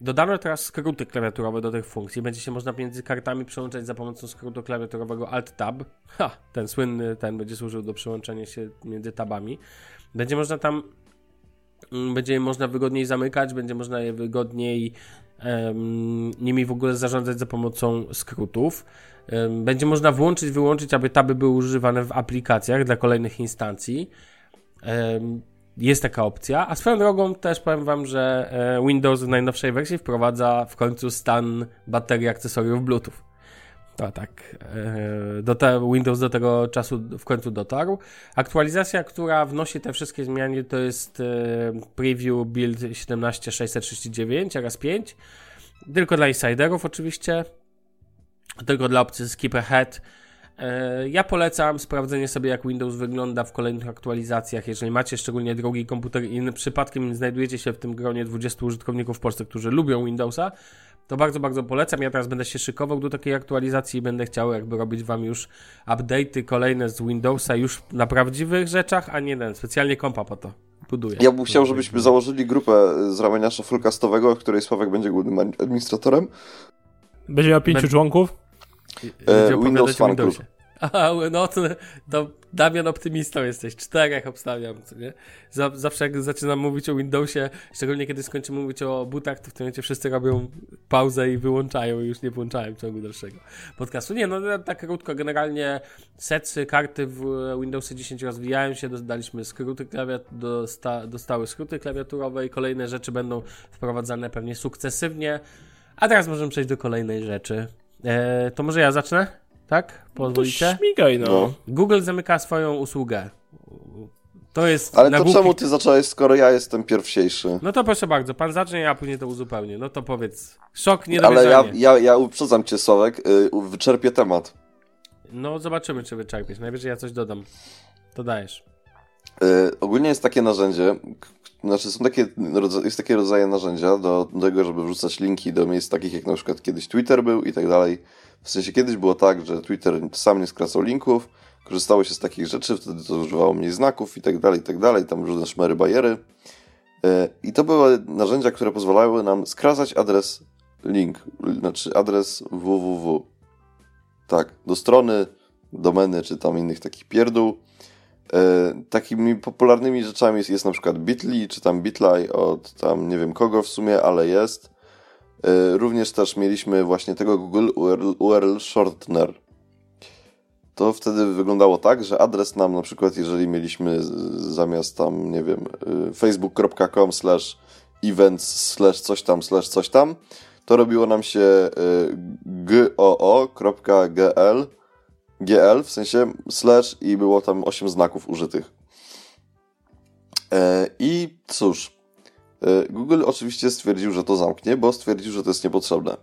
Dodano teraz skróty klawiaturowe do tych funkcji. Będzie się można między kartami przełączać za pomocą skrótu klawiaturowego Alt-Tab. Ha, ten słynny, ten będzie służył do przełączania się między tabami. Będzie można tam, mm, będzie można wygodniej zamykać, będzie można je wygodniej nimi w ogóle zarządzać za pomocą skrótów. Będzie można włączyć, wyłączyć, aby taby były używane w aplikacjach dla kolejnych instancji. Jest taka opcja, a swoją drogą też powiem Wam, że e, Windows w najnowszej wersji wprowadza w końcu stan baterii akcesoriów Bluetooth. To tak, e, do te, Windows do tego czasu w końcu dotarł. Aktualizacja, która wnosi te wszystkie zmiany, to jest e, preview build 17639 raz 5. Tylko dla insiderów oczywiście, tylko dla opcji skip ahead. E, ja polecam sprawdzenie sobie, jak Windows wygląda w kolejnych aktualizacjach. Jeżeli macie szczególnie drogi komputer i przypadkiem znajdujecie się w tym gronie 20 użytkowników w Polsce, którzy lubią Windowsa, to bardzo, bardzo polecam. Ja teraz będę się szykował do takiej aktualizacji i będę chciał jakby robić Wam już update'y kolejne z Windowsa już na prawdziwych rzeczach, a nie ten, specjalnie kompa po to buduję. Ja bym chciał, żebyśmy założyli grupę z ramienia shufflecastowego, w której Sławek będzie głównym administratorem. Będzie miał pięciu członków? E, Windows Fan Group. [LAUGHS] A, no to, to Damian optymistą jesteś, czterech obstawiam, co nie? Zawsze jak zaczynam mówić o Windowsie, szczególnie kiedy skończymy mówić o butach, to w tym momencie wszyscy robią pauzę i wyłączają i już nie włączają ciągu dalszego podcastu. Nie, no tak krótko, generalnie setsy, karty w Windowsie 10 rozwijają się, dodaliśmy skróty klawiat, dosta, dostały skróty klawiaturowe i kolejne rzeczy będą wprowadzane pewnie sukcesywnie. A teraz możemy przejść do kolejnej rzeczy. Eee, to może ja zacznę? Tak? Pozwolicie? To śmigaj, no. no. Google zamyka swoją usługę. To jest. Ale to czemu ty zacząłeś, skoro ja jestem pierwsiejszy? No to proszę bardzo, pan zacznie, ja później to uzupełnię. No to powiedz. Szok, nie Ale ja, ja, ja uprzedzam cię, Sławek, yy, wyczerpię temat. No zobaczymy, czy wyczerpiesz. Najwyżej ja coś dodam. To dajesz. Yy, ogólnie jest takie narzędzie, znaczy są takie, jest takie rodzaje narzędzia do, do tego, żeby wrzucać linki do miejsc takich jak na przykład kiedyś Twitter był i tak dalej. W sensie kiedyś było tak, że Twitter sam nie skracał linków, korzystało się z takich rzeczy, wtedy to używało mniej znaków i tak dalej, i tak dalej, tam różne szmery, bajery. E, I to były narzędzia, które pozwalały nam skracać adres link, znaczy adres www. Tak, do strony, domeny, czy tam innych takich pierdół. E, takimi popularnymi rzeczami jest, jest na przykład Bitly, czy tam Bitly od tam nie wiem kogo w sumie, ale jest. E, również też mieliśmy właśnie tego Google URL, URL Shortener. To wtedy wyglądało tak, że adres nam na przykład, jeżeli mieliśmy zamiast tam, nie wiem, e, facebook.com slash events slash coś tam slash coś tam, to robiło nam się e, goo.gl gl, w sensie slash i było tam 8 znaków użytych. I cóż, E, Google oczywiście stwierdził, że to zamknie, bo stwierdził, że to jest niepotrzebne.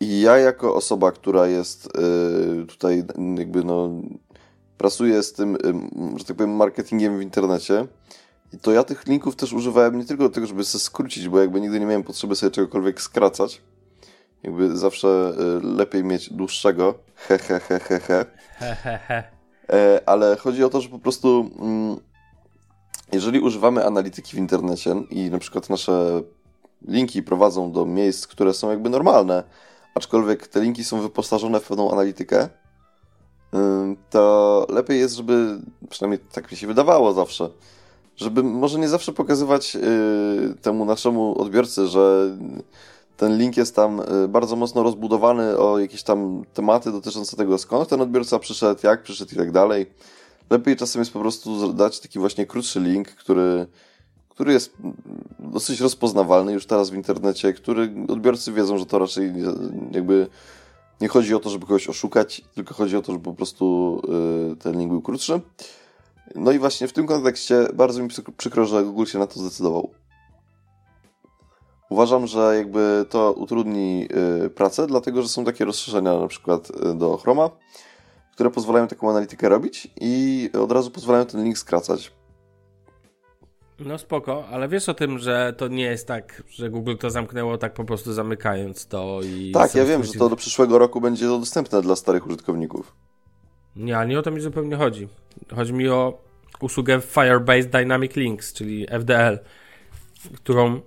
I ja jako osoba, która jest e, tutaj jakby no pracuje z tym, że tak powiem, marketingiem w internecie, to ja tych linków też używałem nie tylko do tego, żeby sobie skrócić, bo jakby nigdy nie miałem potrzeby sobie czegokolwiek skracać. Jakby zawsze e, lepiej mieć dłuższego, he he he he he. Ale chodzi o to, że po prostu mm, jeżeli używamy analityki w internecie i na przykład nasze linki prowadzą do miejsc, które są jakby normalne, aczkolwiek te linki są wyposażone w pewną analitykę, to lepiej jest, żeby, przynajmniej tak mi się wydawało zawsze, żeby może nie zawsze pokazywać y, temu naszemu odbiorcy, że ten link jest tam y, bardzo mocno rozbudowany o jakieś tam tematy dotyczące tego, skąd ten odbiorca przyszedł, jak przyszedł i tak dalej lepiej czasem jest po prostu dać taki właśnie krótszy link, który, który jest dosyć rozpoznawalny już teraz w internecie, który odbiorcy wiedzą, że to raczej jakby nie chodzi o to, żeby kogoś oszukać, tylko chodzi o to, żeby po prostu y, ten link był krótszy. No i właśnie w tym kontekście bardzo mi przykro, że Google się na to zdecydował. Uważam, że jakby to utrudni y, pracę, dlatego że są takie rozszerzenia na przykład y, do Chroma, które pozwalają taką analitykę robić i od razu pozwalają ten link skracać. No spoko, ale wiesz o tym, że to nie jest tak, że Google to zamknęło tak po prostu zamykając to i... Tak, ja wiem, że to do przyszłego roku będzie to dostępne dla starych użytkowników. Nie, ale nie o to mi zupełnie chodzi. Chodzi mi o usługę Firebase Dynamic Links, czyli FDL, którą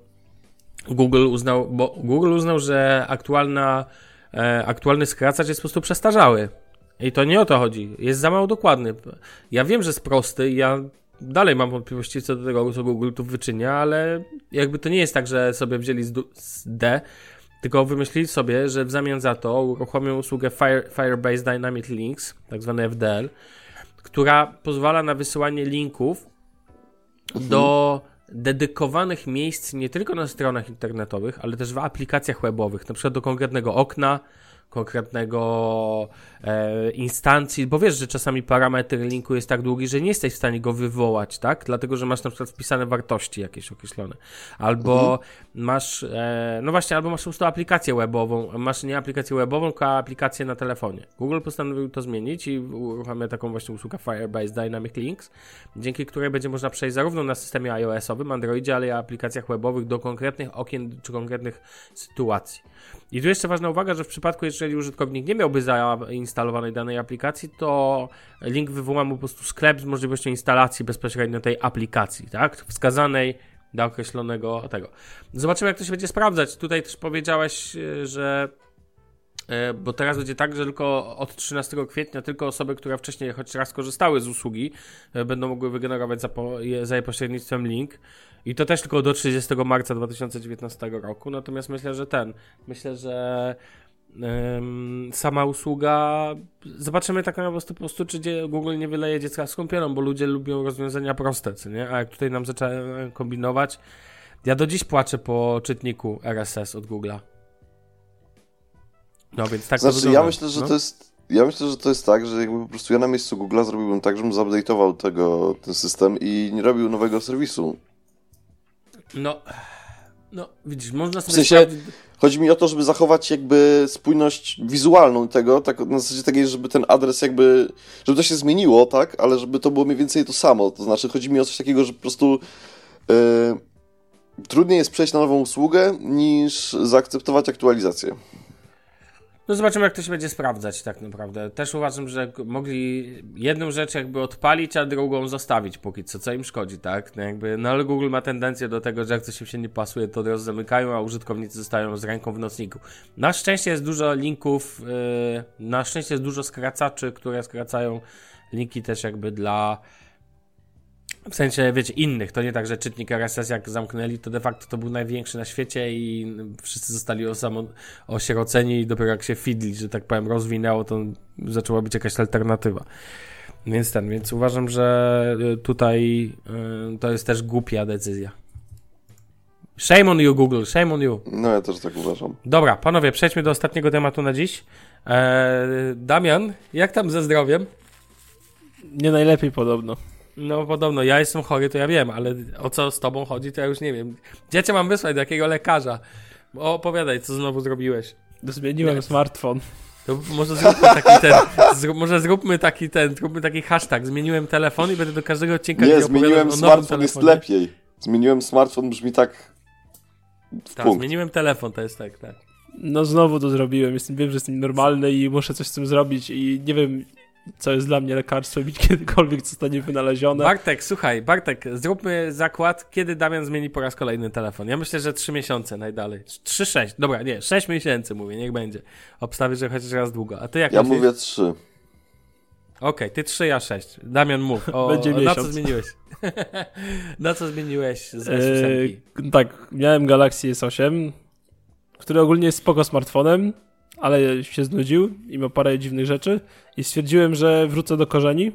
Google uznał, bo Google uznał, że aktualna, e, aktualny skracacz jest po prostu przestarzały. I to nie o to chodzi. Jest za mało dokładny. Ja wiem, że jest prosty. Ja dalej mam wątpliwości co do tego, co Google tu wyczynia, ale jakby to nie jest tak, że sobie wzięli z, z D, tylko wymyślili sobie, że w zamian za to uruchomią usługę Fire, Firebase Dynamic Links, tak zwane FDL, która pozwala na wysyłanie linków mhm. do dedykowanych miejsc nie tylko na stronach internetowych, ale też w aplikacjach webowych, na przykład do konkretnego okna, konkretnego e, instancji, bo wiesz, że czasami parametr linku jest tak długi, że nie jesteś w stanie go wywołać, tak? Dlatego, że masz na przykład wpisane wartości jakieś określone. Albo mhm. masz, e, no właśnie, albo masz po prostu aplikację webową, masz nie aplikację webową, tylko aplikację na telefonie. Google postanowił to zmienić i uruchamia taką właśnie usługę Firebase Dynamic Links, dzięki której będzie można przejść zarówno na systemie iOS-owym, Androidzie, ale i aplikacjach webowych do konkretnych okien czy konkretnych sytuacji. I tu jeszcze ważna uwaga, że w przypadku, jeżeli użytkownik nie miałby zainstalowanej danej aplikacji, to link wywoła mu po prostu sklep z możliwością instalacji bezpośrednio tej aplikacji, tak? Wskazanej do określonego tego. Zobaczymy, jak to się będzie sprawdzać. Tutaj też powiedziałeś, e, że bo teraz będzie tak, że tylko od 13 kwietnia tylko osoby, które wcześniej choć raz korzystały z usługi, e, będą mogły wygenerować za, po, za jej pośrednictwem link. I to też tylko do 30 marca 2019 roku. Natomiast myślę, że ten, myślę, że sama usługa, zobaczymy tak na po prostu, czy Google nie wyleje dziecka z kąpielą, bo ludzie lubią rozwiązania proste, co nie? A jak tutaj nam zaczęły kombinować, ja do dziś płaczę po czytniku RSS od Google'a. No więc tak znaczy, ja myślę, że no? to jest ja myślę, że to jest tak, że jakby po prostu ja na miejscu Google'a zrobiłbym tak, żebym zupdate'ował tego, ten system i nie robił nowego serwisu. No, no widzisz, można sobie... W sensie, chodzi mi o to, żeby zachować jakby spójność wizualną tego, tak na zasadzie takiej, żeby ten adres jakby, żeby to się zmieniło, tak, ale żeby to było mniej więcej to samo, to znaczy chodzi mi o coś takiego, że po prostu yy, trudniej jest przejść na nową usługę niż zaakceptować aktualizację. No zobaczymy, jak to się będzie sprawdzać tak naprawdę. Też uważam, że mogli jedną rzecz jakby odpalić, a drugą zostawić póki co, co im szkodzi, tak? No, jakby, no ale Google ma tendencję do tego, że jak coś im się nie pasuje, to od razu zamykają, a użytkownicy zostają z ręką w nocniku. Na szczęście jest dużo linków, yy, na szczęście jest dużo skracaczy, które skracają linki też jakby dla w sensie, wiecie, innych. To nie tak, że czytnik RSS jak zamknęli, to de facto to był największy na świecie i wszyscy zostali osamo- osieroceni i dopiero jak się Fidli, że tak powiem, rozwinęło, to zaczęła być jakaś alternatywa. Więc ten, więc uważam, że y, tutaj y, to jest też głupia decyzja. Shame on you, Google, shame on you. No ja też tak uważam. Dobra, panowie, przejdźmy do ostatniego tematu na dziś. Eee, Damian, jak tam ze zdrowiem? Nie najlepiej podobno. No podobno, ja jestem chory, to ja wiem, ale o co z tobą chodzi, to ja już nie wiem. Gdzie cię mam wysłać, do jakiego lekarza? Opowiadaj, co znowu zrobiłeś. Zmieniłem nie. smartfon. To może zróbmy taki ten, zrób, może zróbmy taki ten, zróbmy taki hashtag. Zmieniłem telefon i będę do każdego odcinka Nie, zmieniłem smartfon, jest lepiej. Zmieniłem smartfon, brzmi tak Tak, punkt. zmieniłem telefon, to jest tak, tak. No znowu to zrobiłem, jestem, wiem, że jestem normalny i muszę coś z tym zrobić i nie wiem, co jest dla mnie lekarstwem i kiedykolwiek zostanie wynalezione. Bartek, słuchaj, Bartek, zróbmy zakład, kiedy Damian zmieni po raz kolejny telefon. Ja myślę, że 3 miesiące najdalej. 3-6, dobra, nie, 6 miesięcy mówię, niech będzie. Obstawię, że chociaż raz długo. A ty jak Ja myślisz? mówię 3. Okej, okay, ty 3, ja 6. Damian, mów. O, będzie o, na co zmieniłeś? [LAUGHS] na co zmieniłeś z S8? Eee, tak, miałem Galaxy S8, który ogólnie jest spoko smartfonem, ale się znudził i ma parę dziwnych rzeczy i stwierdziłem, że wrócę do korzeni,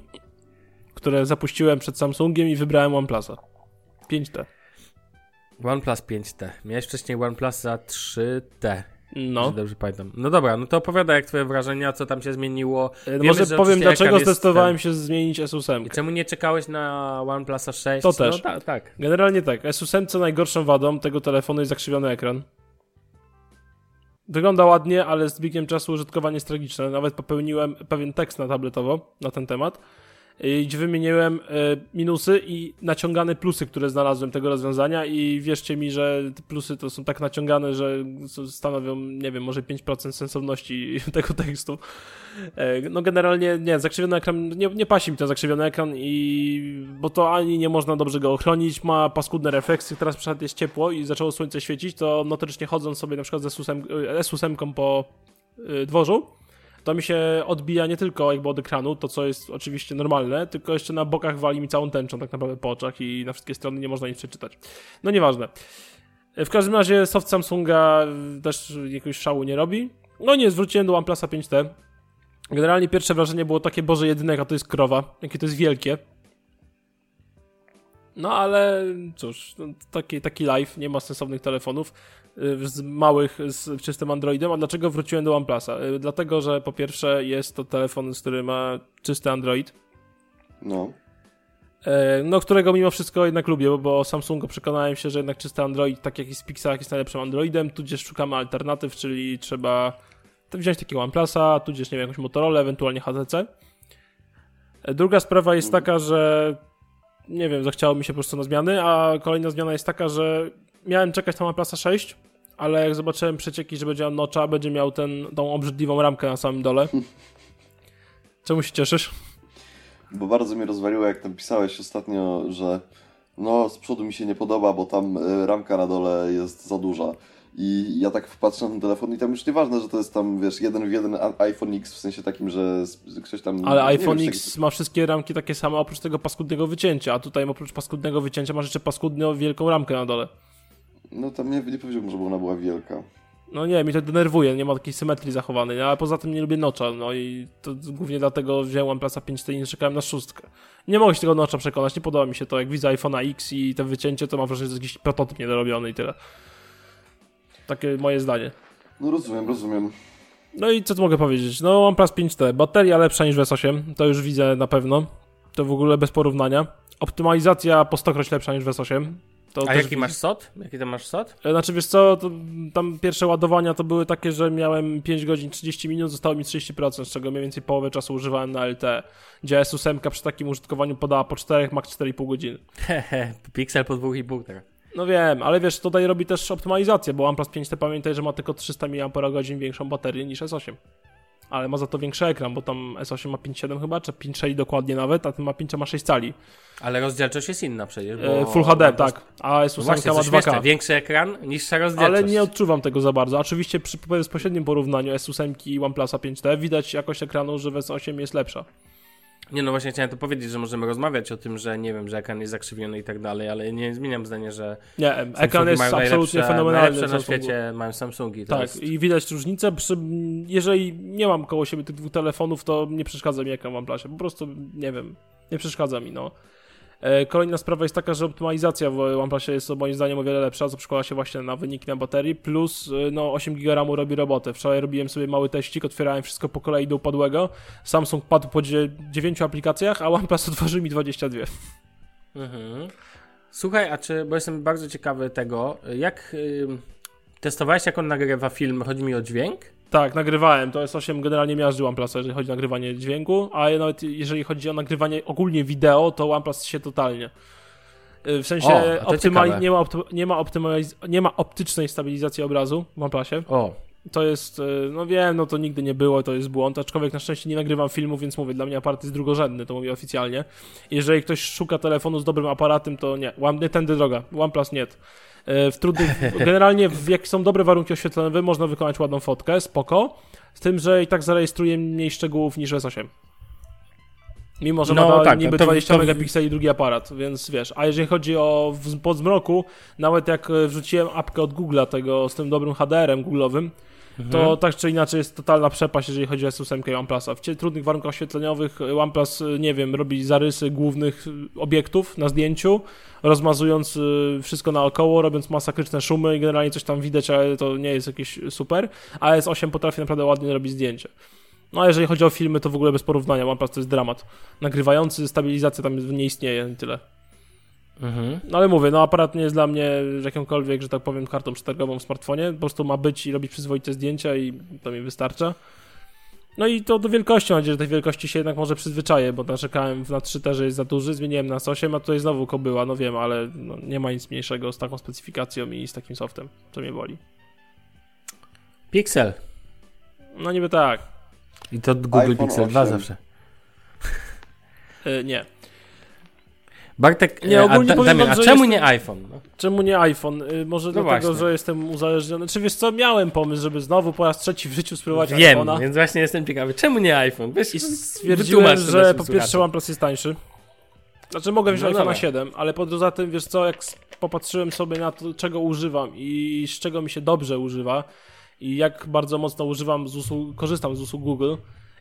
które zapuściłem przed Samsungiem i wybrałem OnePlusa. 5T. OnePlus 5T. Miałeś wcześniej OnePlus za 3T. No. Dobrze pamiętam. No dobra, no to opowiada jak twoje wrażenia, co tam się zmieniło. E, Wiemy, Może powiem, dlaczego zdecydowałem się zmienić S8. I czemu nie czekałeś na OnePlusa 6? To też. No, tak, tak. Generalnie tak. S8 co najgorszą wadą tego telefonu jest zakrzywiony ekran. Wygląda ładnie, ale z biegiem czasu użytkowanie jest tragiczne. Nawet popełniłem pewien tekst na tabletowo na ten temat, gdzie wymieniłem e, minusy i naciągane plusy, które znalazłem tego rozwiązania i wierzcie mi, że te plusy to są tak naciągane, że stanowią, nie wiem, może 5% sensowności [LAUGHS] tego tekstu. E, no generalnie nie, zakrzywiony ekran, nie, nie pasi mi ten zakrzywiony ekran i bo to ani nie można dobrze go ochronić, ma paskudne refleksy, teraz przykład jest ciepło i zaczęło słońce świecić, to notorycznie chodząc sobie na przykład z S8, S8 po dworzu, to mi się odbija nie tylko jakby od ekranu, to co jest oczywiście normalne, tylko jeszcze na bokach wali mi całą tęczą tak naprawdę po oczach i na wszystkie strony nie można nic przeczytać. No nieważne. W każdym razie soft Samsunga też jakiegoś szału nie robi. No nie, zwróciłem do OnePlusa 5T. Generalnie pierwsze wrażenie było takie, Boże, jedynek, a to jest krowa. Jakie to jest wielkie. No ale cóż, no, taki, taki live, nie ma sensownych telefonów z małych z czystym Androidem. A dlaczego wróciłem do OnePlusa? Y, dlatego, że po pierwsze jest to telefon, który ma czysty Android. No. E, no, którego mimo wszystko jednak lubię, bo, bo Samsunga przekonałem się, że jednak czysty Android, tak jak jest w Pixelach, jest najlepszym Androidem, tudzież szukamy alternatyw, czyli trzeba wziąć takiego OnePlusa, tudzież, nie wiem, jakąś Motorola, ewentualnie HTC. Druga sprawa jest taka, że nie wiem, zachciało mi się po prostu na zmiany, a kolejna zmiana jest taka, że miałem czekać na OnePlusa 6, ale jak zobaczyłem przecieki, że będzie on nocza, będzie miał ten, tą obrzydliwą ramkę na samym dole. Czemu się cieszysz? Bo bardzo mnie rozwaliło, jak tam pisałeś ostatnio, że no z przodu mi się nie podoba, bo tam y, ramka na dole jest za duża. I ja tak wpatrzę na ten telefon i tam już nieważne, że to jest tam, wiesz, jeden w jeden iPhone X, w sensie takim, że ktoś tam... Ale iPhone wiem, X ma wszystkie ramki takie same, oprócz tego paskudnego wycięcia, a tutaj oprócz paskudnego wycięcia masz jeszcze paskudną wielką ramkę na dole. No tam nie, nie powiedziałbym, żeby ona była wielka. No nie, mi to denerwuje, nie ma takiej symetrii zachowanej, ale poza tym nie lubię nocza, no i to głównie dlatego wziąłem OnePlusa 5 i nie czekałem na szóstkę. Nie mogę się tego nocza przekonać, nie podoba mi się to, jak widzę iPhone'a X i te wycięcie, to mam wrażenie, że jest jakiś prototyp niedorobiony i tyle. Takie moje zdanie. No rozumiem, rozumiem. No i co tu mogę powiedzieć? No OnePlus 5T, bateria lepsza niż w S8, to już widzę na pewno. To w ogóle bez porównania. Optymalizacja po stokroć lepsza niż w S8. To A jaki masz SOT? Jaki tam masz SOT? E, znaczy wiesz co, tam pierwsze ładowania to były takie, że miałem 5 godzin 30 minut, zostało mi 30%, z czego mniej więcej połowę czasu używałem na LTE, gdzie S8 przy takim użytkowaniu podała po 4, max 4,5 godziny. Hehe, [LAUGHS] Pixel po 2,5 teraz. No wiem, ale wiesz, tutaj robi też optymalizację, bo OnePlus 5T pamiętaj, że ma tylko 300 mAh większą baterię niż S8. Ale ma za to większy ekran, bo tam S8 ma 5,7 chyba, czy 5,6 dokładnie nawet, a ten ma 5 ma 6 cali. Ale rozdzielczość jest inna przecież. E, Full HD, tak. A S8 no właśnie, ma 2K. większy ekran, niższa rozdzielczość. Ale nie odczuwam tego za bardzo. Oczywiście przy bezpośrednim porównaniu S8 i OnePlusa 5T widać jakość ekranu, że w S8 jest lepsza. Nie, no właśnie chciałem to powiedzieć, że możemy rozmawiać o tym, że nie wiem, że ekran jest zakrzywiony i tak dalej, ale nie zmieniam zdania, że. Nie, Samsungi ekran jest absolutnie fenomenalny. na świecie mają Samsungi. Tak, jest... i widać różnicę. Jeżeli nie mam koło siebie tych dwóch telefonów, to nie przeszkadza mi ekran w OnePlusie. Po prostu nie wiem, nie przeszkadza mi, no. E, kolejna sprawa jest taka, że optymalizacja w OnePlusie jest moim zdaniem o wiele lepsza, co przekłada się właśnie na wyniki na baterii, plus e, no 8 GB RAMu robi robotę. Wczoraj robiłem sobie mały teścik, otwierałem wszystko po kolei do upadłego. Samsung padł po 9 aplikacjach, a OnePlus otworzył mi 22. Mhm. Słuchaj, a czy, bo jestem bardzo ciekawy tego, jak y, testowałeś jak on nagrywa film, chodzi mi o dźwięk? Tak, nagrywałem. To jest 8 generalnie miażdży OnePlusa, jeżeli chodzi o nagrywanie dźwięku, a nawet jeżeli chodzi o nagrywanie ogólnie wideo, to OnePlus się totalnie. Y, w sensie o, nie, ma nie, ma nie ma optycznej stabilizacji obrazu w OnePlusie. O. To jest, y, no wiem, no to nigdy nie było, to jest błąd, aczkolwiek na szczęście nie nagrywam filmu, więc mówię, dla mnie aparat jest drugorzędny, to mówię oficjalnie. Jeżeli ktoś szuka telefonu z dobrym aparatem, to nie, nie tędy droga, OnePlus nie. E, w trudnych, generalnie w, jak są dobre warunki oświetleniowe, można wykonać ładną fotkę, spoko, z tym, że i tak zarejestruje mniej szczegółów niż S8. Mimo, że no, ma tak, niby to, 20 to... megapikseli drugi aparat, więc wiesz. A jeżeli chodzi o podzmroku, nawet jak e, wrzuciłem apkę od Google'a, tego z tym dobrym HDR-em Google'owym, mhm. to tak czy inaczej jest totalna przepaść, jeżeli chodzi o S8 i OnePlusa. W trudnych warunkach oświetleniowych OnePlus, e, nie wiem, robi zarysy głównych obiektów na zdjęciu, rozmazując y, wszystko naokoło, robiąc masakryczne szumy i generalnie coś tam widać, ale to nie jest jakieś super, a S8 potrafi naprawdę ładnie robić zdjęcie. No a jeżeli chodzi o filmy, to w ogóle bez porównania, OnePlus to jest dramat. Nagrywający, stabilizacja tam nie istnieje tyle. Mhm. No ale mówię, no aparat nie jest dla mnie jakąkolwiek, że tak powiem, kartą przetargową w smartfonie, po prostu ma być i robić przyzwoite zdjęcia i to mi wystarcza. No i to do wielkości, mam nadzieję, że tej wielkości się jednak może przyzwyczaję, bo narzekałem na 3 że jest za duży, zmieniłem na 8, a tutaj znowu kobyła, no wiem, ale no, nie ma nic mniejszego z taką specyfikacją i z takim softem, co mnie boli. Pixel. No niby tak. I to Google iPhone Pixel 2 zawsze. Yy, nie. Bartek, Nie, e, ogólnie a, Damian, a czemu jestem- nie iPhone? No? Czemu nie iPhone? Y, Może dlatego, właśnie. że jestem uzależniony. Czy wiesz co, miałem pomysł, żeby znowu po raz trzeci w życiu spróbować Wiem, iPhone'a. więc właśnie jestem ciekawy, czemu nie iPhone? Wiesz, I stwierdziłem, że po pierwsze. OnePlus jest tańszy. Znaczy mogę wziąć No iPhone'a dobra. 7, ale poza tym, wiesz co, jak popatrzyłem sobie na to, czego używam i z czego mi się dobrze używa i jak bardzo mocno używam z usług, korzystam z usług Google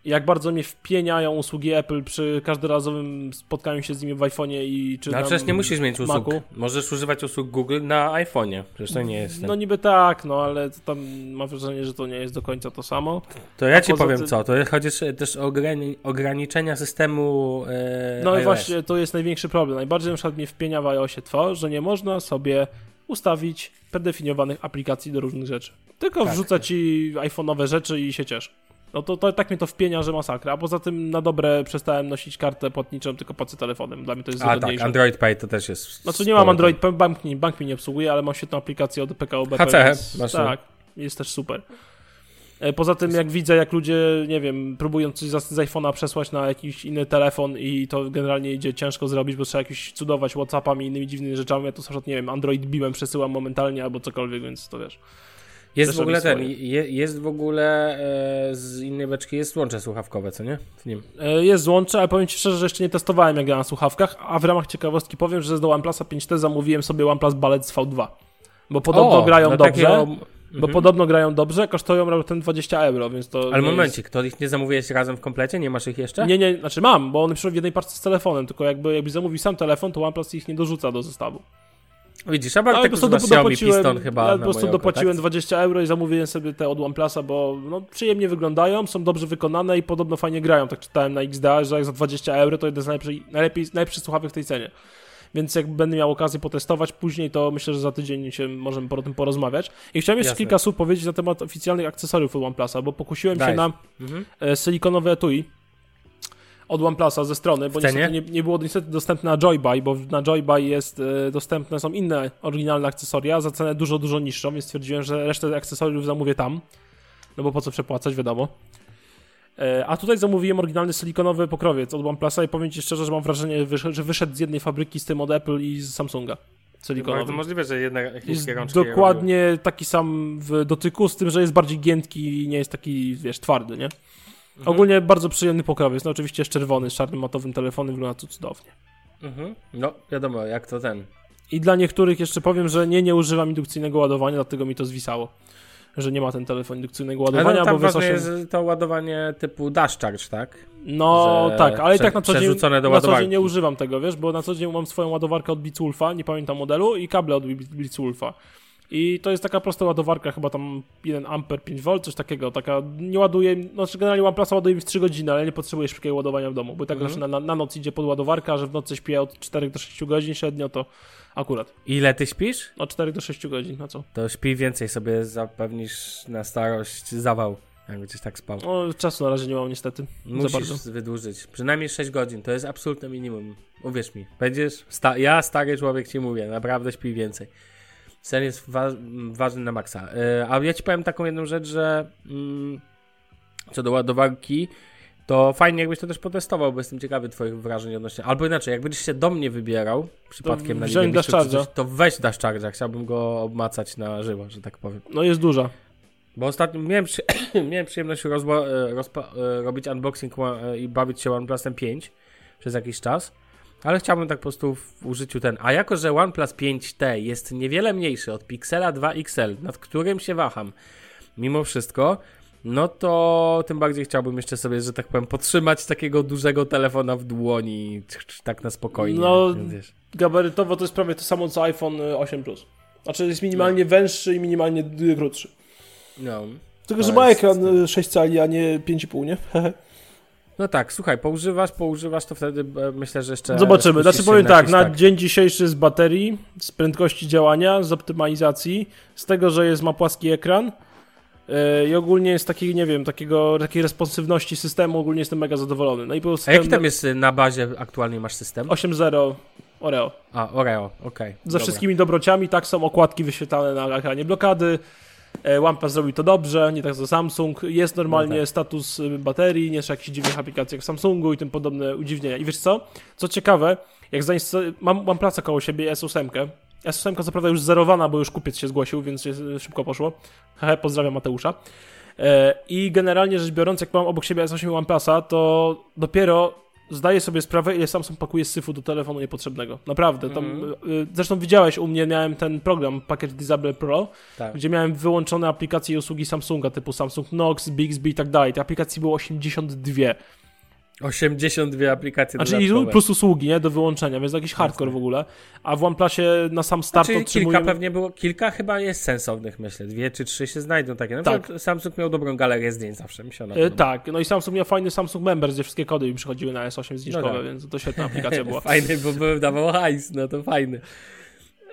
jak bardzo mnie wpieniają usługi Apple przy każdorazowym spotkaniu się z nimi w iPhone'ie i czy No tam przecież nie musisz mieć usług. Macu. Możesz używać usług Google na iPhone'ie. Przecież to nie jest. ten- No niby tak, no ale tam mam wrażenie, że to nie jest do końca to samo. to ja a ci powiem tym- co, to chodzi też o ograni- ograniczenia systemu e, No i właśnie to jest największy problem. Najbardziej na przykład mnie wpienia w iOSie to, że nie można sobie ustawić predefiniowanych aplikacji do różnych rzeczy. Tylko Tak. wrzuca ci iPhone'owe rzeczy i się ciesz. No to, to tak mnie to wpienia, że masakra. A poza tym na dobre przestałem nosić kartę płatniczą, tylko płacę telefonem. Dla mnie to jest A tak. Android Pay to też jest. Znaczy nie mam Android, Pay, bank, mi- bank mi nie obsługuje, ale mam świetną aplikację od PKO BP. HCE więc masz, Tak, jest też super. E, Poza tym, jak widzę, jak ludzie, nie wiem, próbują coś z, z iPhone'a przesłać na jakiś inny telefon i to generalnie idzie ciężko zrobić, bo trzeba jakiś cudować Whatsappami i innymi dziwnymi rzeczami, ja to na nie wiem, Android Beamem przesyłam momentalnie albo cokolwiek, więc to wiesz. Jest w ogóle ten, je, jest w ogóle e, z innej beczki jest łącze słuchawkowe, co nie? W nim. E, Jest złącze, ale powiem Ci szczerze, że jeszcze nie testowałem jak gra na słuchawkach, a w ramach ciekawostki powiem, że do OnePlusa 5T zamówiłem sobie OnePlus Ballet V2, bo podobno grają no dobrze. takiego- Bo Mhm. podobno grają dobrze, kosztują raptem 20 euro, więc to. Ale momencik, to ich nie zamówiłeś razem w komplecie? Nie masz ich jeszcze? Jest... Nie, nie, znaczy mam, bo one przyszły w jednej parce z telefonem, tylko jakby jakbyś zamówił sam telefon, to OnePlus ich nie dorzuca do zestawu. Widzisz, a Ale Bartek po prostu dopłaciłem, Piston chyba ja po prostu dopłaciłem oko, tak? 20 euro i zamówiłem sobie te od OnePlusa, bo no, przyjemnie wyglądają, są dobrze wykonane i podobno fajnie grają. Tak czytałem na XDA, że jak za 20 euro to jeden z najlepszych, najlepiej, najlepszych słuchawek w tej cenie. Więc jak będę miał okazję potestować później, to myślę, że za tydzień się możemy po tym porozmawiać. I chciałem jeszcze Jasne. kilka słów powiedzieć na temat oficjalnych akcesoriów od OnePlusa, bo pokusiłem się Daj. na Mhm. e, silikonowe etui od OnePlusa ze strony, bo niestety nie, nie było niestety dostępne na Joybuy, bo na Joybuy jest e, dostępne, są inne oryginalne akcesoria za cenę dużo, dużo niższą, więc stwierdziłem, że resztę akcesoriów zamówię tam, no bo po co przepłacać, wiadomo. E, A tutaj zamówiłem oryginalny silikonowy pokrowiec od OnePlusa i powiem Ci szczerze, że mam wrażenie, że wyszedł z jednej fabryki z tym od Apple i z Samsunga. Bardzo Silikonowy. możliwe, że jednak chińskie rączki dokładnie taki sam w dotyku, z tym, że jest bardziej giętki i nie jest taki, wiesz, twardy, nie? Mhm. Ogólnie bardzo przyjemny pokrowiec. No oczywiście jest czerwony, z czarnym matowym telefonem, wygląda to cudownie. Mhm. No, wiadomo, jak to ten. I dla niektórych jeszcze powiem, że nie, nie używam indukcyjnego ładowania, dlatego mi to zwisało. Że nie ma ten telefon indukcyjnego ładowania, no, tam bo ważne 8... jest to ładowanie typu dash charge, tak? No że tak, ale i tak na co, dzień, na co dzień nie używam tego, wiesz, bo na co dzień mam swoją ładowarkę od Blitzwolfa, nie pamiętam modelu, i kable od Blitzwolfa. I to jest taka prosta ładowarka, chyba tam 1 ampere 5V, coś takiego, taka nie ładuje, znaczy generalnie OnePlusa ładuje mi w 3 godziny, ale nie potrzebuję szybkiego ładowania w domu, bo tak Mhm. zawsze na, na noc idzie pod ładowarka, a że w nocy śpię od 4 do 6 godzin średnio, to akurat. Ile ty śpisz? Od 4 do 6 godzin, na co? To śpi więcej sobie zapewnisz na starość zawał, jak będziesz tak spał. No, czasu na razie nie mam niestety, za bardzo. Musisz wydłużyć. Przynajmniej 6 godzin, to jest absolutne minimum. Uwierz mi. Będziesz, sta- ja stary człowiek ci mówię, naprawdę śpi więcej. Sen jest wa- ważny na maksa. Yy, a ja ci powiem taką jedną rzecz, że mm, co do ładowarki, to fajnie jakbyś to też potestował, bo jestem ciekawy twoich wrażeń odnośnie. Albo inaczej, jakbyś się do mnie wybierał przypadkiem na coś, Charge'a. to weź Dash Charge'a. Chciałbym go obmacać na żywo, że tak powiem. No jest duża. Bo ostatnio miałem, przy... [CLEARS THROAT] miałem przyjemność e, e, robić unboxing i bawić się OnePlusem 5 przez jakiś czas, ale chciałbym tak po prostu w użyciu ten. A jako, że OnePlus 5T jest niewiele mniejszy od Pixela 2 XL, nad którym się waham, mimo wszystko, no to tym bardziej chciałbym jeszcze sobie, że tak powiem, podtrzymać takiego dużego telefona w dłoni, tak na spokojnie. No, wiesz. Gabarytowo to jest prawie to samo co iPhone y, 8 Plus. Znaczy jest minimalnie węższy i minimalnie y, krótszy. no. Tylko, To że ma ekran y, 6 cali, a nie 5,5, nie? [LAUGHS] No tak, słuchaj, poużywasz, poużywasz, to wtedy e, myślę, że jeszcze... Zobaczymy. Znaczy powiem tak, na dzień dzisiejszy z baterii, z prędkości działania, z optymalizacji, z tego, że jest ma płaski ekran yy, i ogólnie jest takiej, nie wiem, takiego, takiej responsywności systemu, ogólnie jestem mega zadowolony. No i prostu A jaki tam jest y, na bazie aktualnie masz system? 8.0 Oreo. A, Oreo, okej. Ze dobra. wszystkimi dobrociami, tak są okładki wyświetlane na ekranie blokady, E, OnePlus zrobił to dobrze, nie tak co Samsung. Jest normalnie No tak. status y, baterii, nie trzeba jakichś dziwnych aplikacji jak w Samsungu i tym podobne udziwnienia. I wiesz co? Co ciekawe, jak zainstall... mam OnePlusa koło siebie S8. S8 co prawda już zerowana, bo już kupiec się zgłosił, więc jest- szybko poszło. [LAUGHS] Hehe, pozdrawiam Mateusza. E, I generalnie rzecz biorąc, jak mam obok siebie S8 i OnePlusa, to dopiero zdaję sobie sprawę, ile Samsung pakuje syfu do telefonu niepotrzebnego. Naprawdę. Tam, y, Zresztą widziałeś, u mnie miałem ten program Package Disable Pro, Tak. gdzie miałem wyłączone aplikacje i usługi Samsunga, typu Samsung Knox, Bixby i tak dalej. Te aplikacji było 82. 82 aplikacje Znaczy dodatkowe. plus usługi, nie? Do wyłączenia, więc jakiś hardcore w ogóle. A w OnePlusie na sam start Znaczy, otrzymujemy... kilka pewnie było, kilka chyba jest sensownych, myślę. Dwie czy trzy się znajdą takie. Na Tak. przykład Samsung miał dobrą galerię zdjęć zawsze, mi się E, tak, no i Samsung miał fajny Samsung Members, gdzie wszystkie kody mi przychodziły na S8 zniżkowe, tak. więc to świetna aplikacja [LAUGHS] była. Fajny, bo by dawał hajs, no to fajny.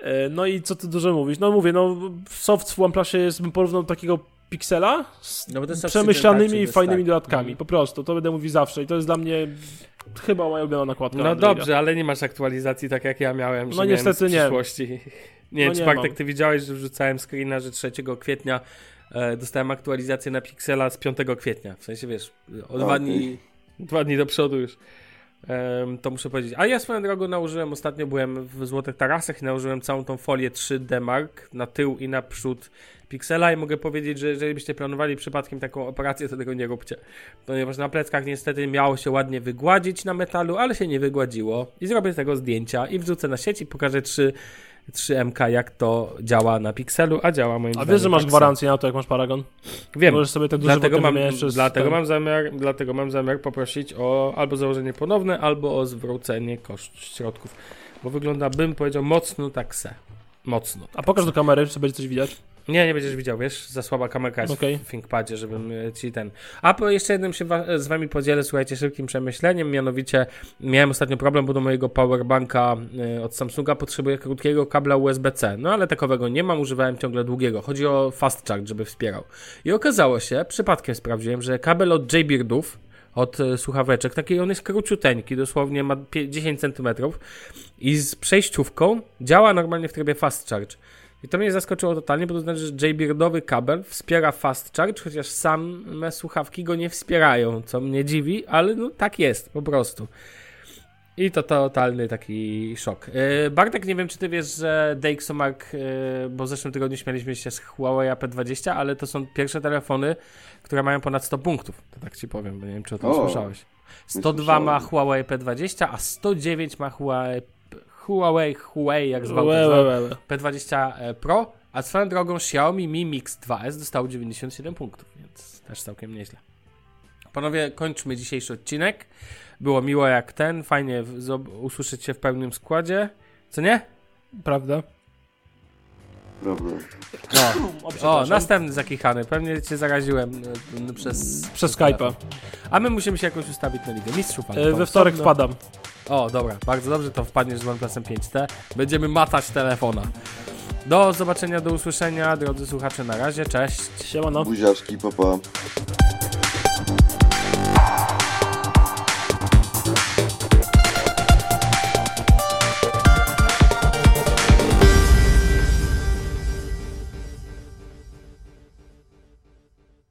E, No i co tu dużo mówić? No mówię, no soft w OnePlusie jest, bym porównał takiego Pixela z No bo to jest przemyślanymi tak, i fajnymi tak. dodatkami, po prostu, to będę mówił zawsze i to jest dla mnie chyba moja ulubiona nakładka No Androida. dobrze, ale nie masz aktualizacji tak jak ja miałem. że No miałem niestety nie. przyszłości. [LAUGHS] Nie No wiem, nie czy ty widziałeś, że wrzucałem screena, że 3 kwietnia e, dostałem aktualizację na Pixela z 5 kwietnia. W sensie, wiesz, o dwa Okej. dni, dwa dni do przodu już. To muszę powiedzieć. A ja swoją drogą nałożyłem, ostatnio byłem w Złotych Tarasach i nałożyłem całą tą folię 3D Mark na tył i na przód Pixela i mogę powiedzieć, że jeżeli byście planowali przypadkiem taką operację, to tego nie róbcie. Ponieważ na pleckach niestety miało się ładnie wygładzić na metalu, ale się nie wygładziło. I zrobię z tego zdjęcia i wrzucę na sieć i pokażę 3, 3MK, jak to działa na Pixelu, a działa moim A zdaniem wiesz, że masz tak gwarancję na to, jak masz Paragon? Wiem. Możesz sobie tak dużo Dlatego mam, dlatego, ten- mam zamiar, dlatego mam zamiar poprosić o albo założenie ponowne, albo o zwrócenie koszt środków. Bo wygląda, bym powiedział, mocno tak se. Mocno. A pokaż do kamery, czy będzie coś widać. Nie, nie będziesz widział, wiesz, za słaba kamerka jest Okej. w ThinkPadzie, żebym e, ci ten... A po jeszcze jednym się wa- z wami podzielę, słuchajcie, szybkim przemyśleniem, mianowicie miałem ostatnio problem, bo do mojego powerbanka e, od Samsunga potrzebuję krótkiego kabla USB-C, no ale takowego nie mam, używałem ciągle długiego. Chodzi o fast charge, żeby wspierał. I okazało się, przypadkiem sprawdziłem, że kabel od J-Beardów, od e, słuchaweczek, taki on jest króciuteńki, dosłownie ma pie- 10 cm i z przejściówką działa normalnie w trybie fast charge. I to mnie zaskoczyło totalnie, bo to znaczy, że J-Beardowy kabel wspiera fast charge, chociaż same słuchawki go nie wspierają, co mnie dziwi, ale no tak jest, po prostu. I to totalny taki szok. Yy, Bartek, nie wiem, czy ty wiesz, że DxOMark, yy, bo w zeszłym tygodniu śmialiśmy się z Huawei AP20, ale to są pierwsze telefony, które mają ponad 100 punktów. To tak ci powiem, bo nie wiem, czy o tym O, słyszałeś. 102 ma. Huawei P20, a 109 ma Huawei, Huawei, Huawei jak zwał, tak łe, zwał łe, łe. P20 Pro, a swoją drogą Xiaomi Mi Mix 2S dostało 97 punktów, więc też całkiem nieźle. Panowie, kończmy dzisiejszy odcinek. Było miło jak ten, fajnie usłyszeć się w pełnym składzie. Co nie? Prawda? Prawda. No. [LAUGHS] O, następny zakichany. Pewnie cię zaraziłem e, przez... Przez. Skype'a. A my musimy się jakoś ustawić na Ligę Mistrzów. ale E, We wtorek osobno. wpadam. O, dobra, bardzo dobrze, to wpadniesz z OnePlusem 5T. Będziemy matać telefona. Do zobaczenia, do usłyszenia, drodzy słuchacze, na razie, cześć. Siemano. Buziaczki, papa.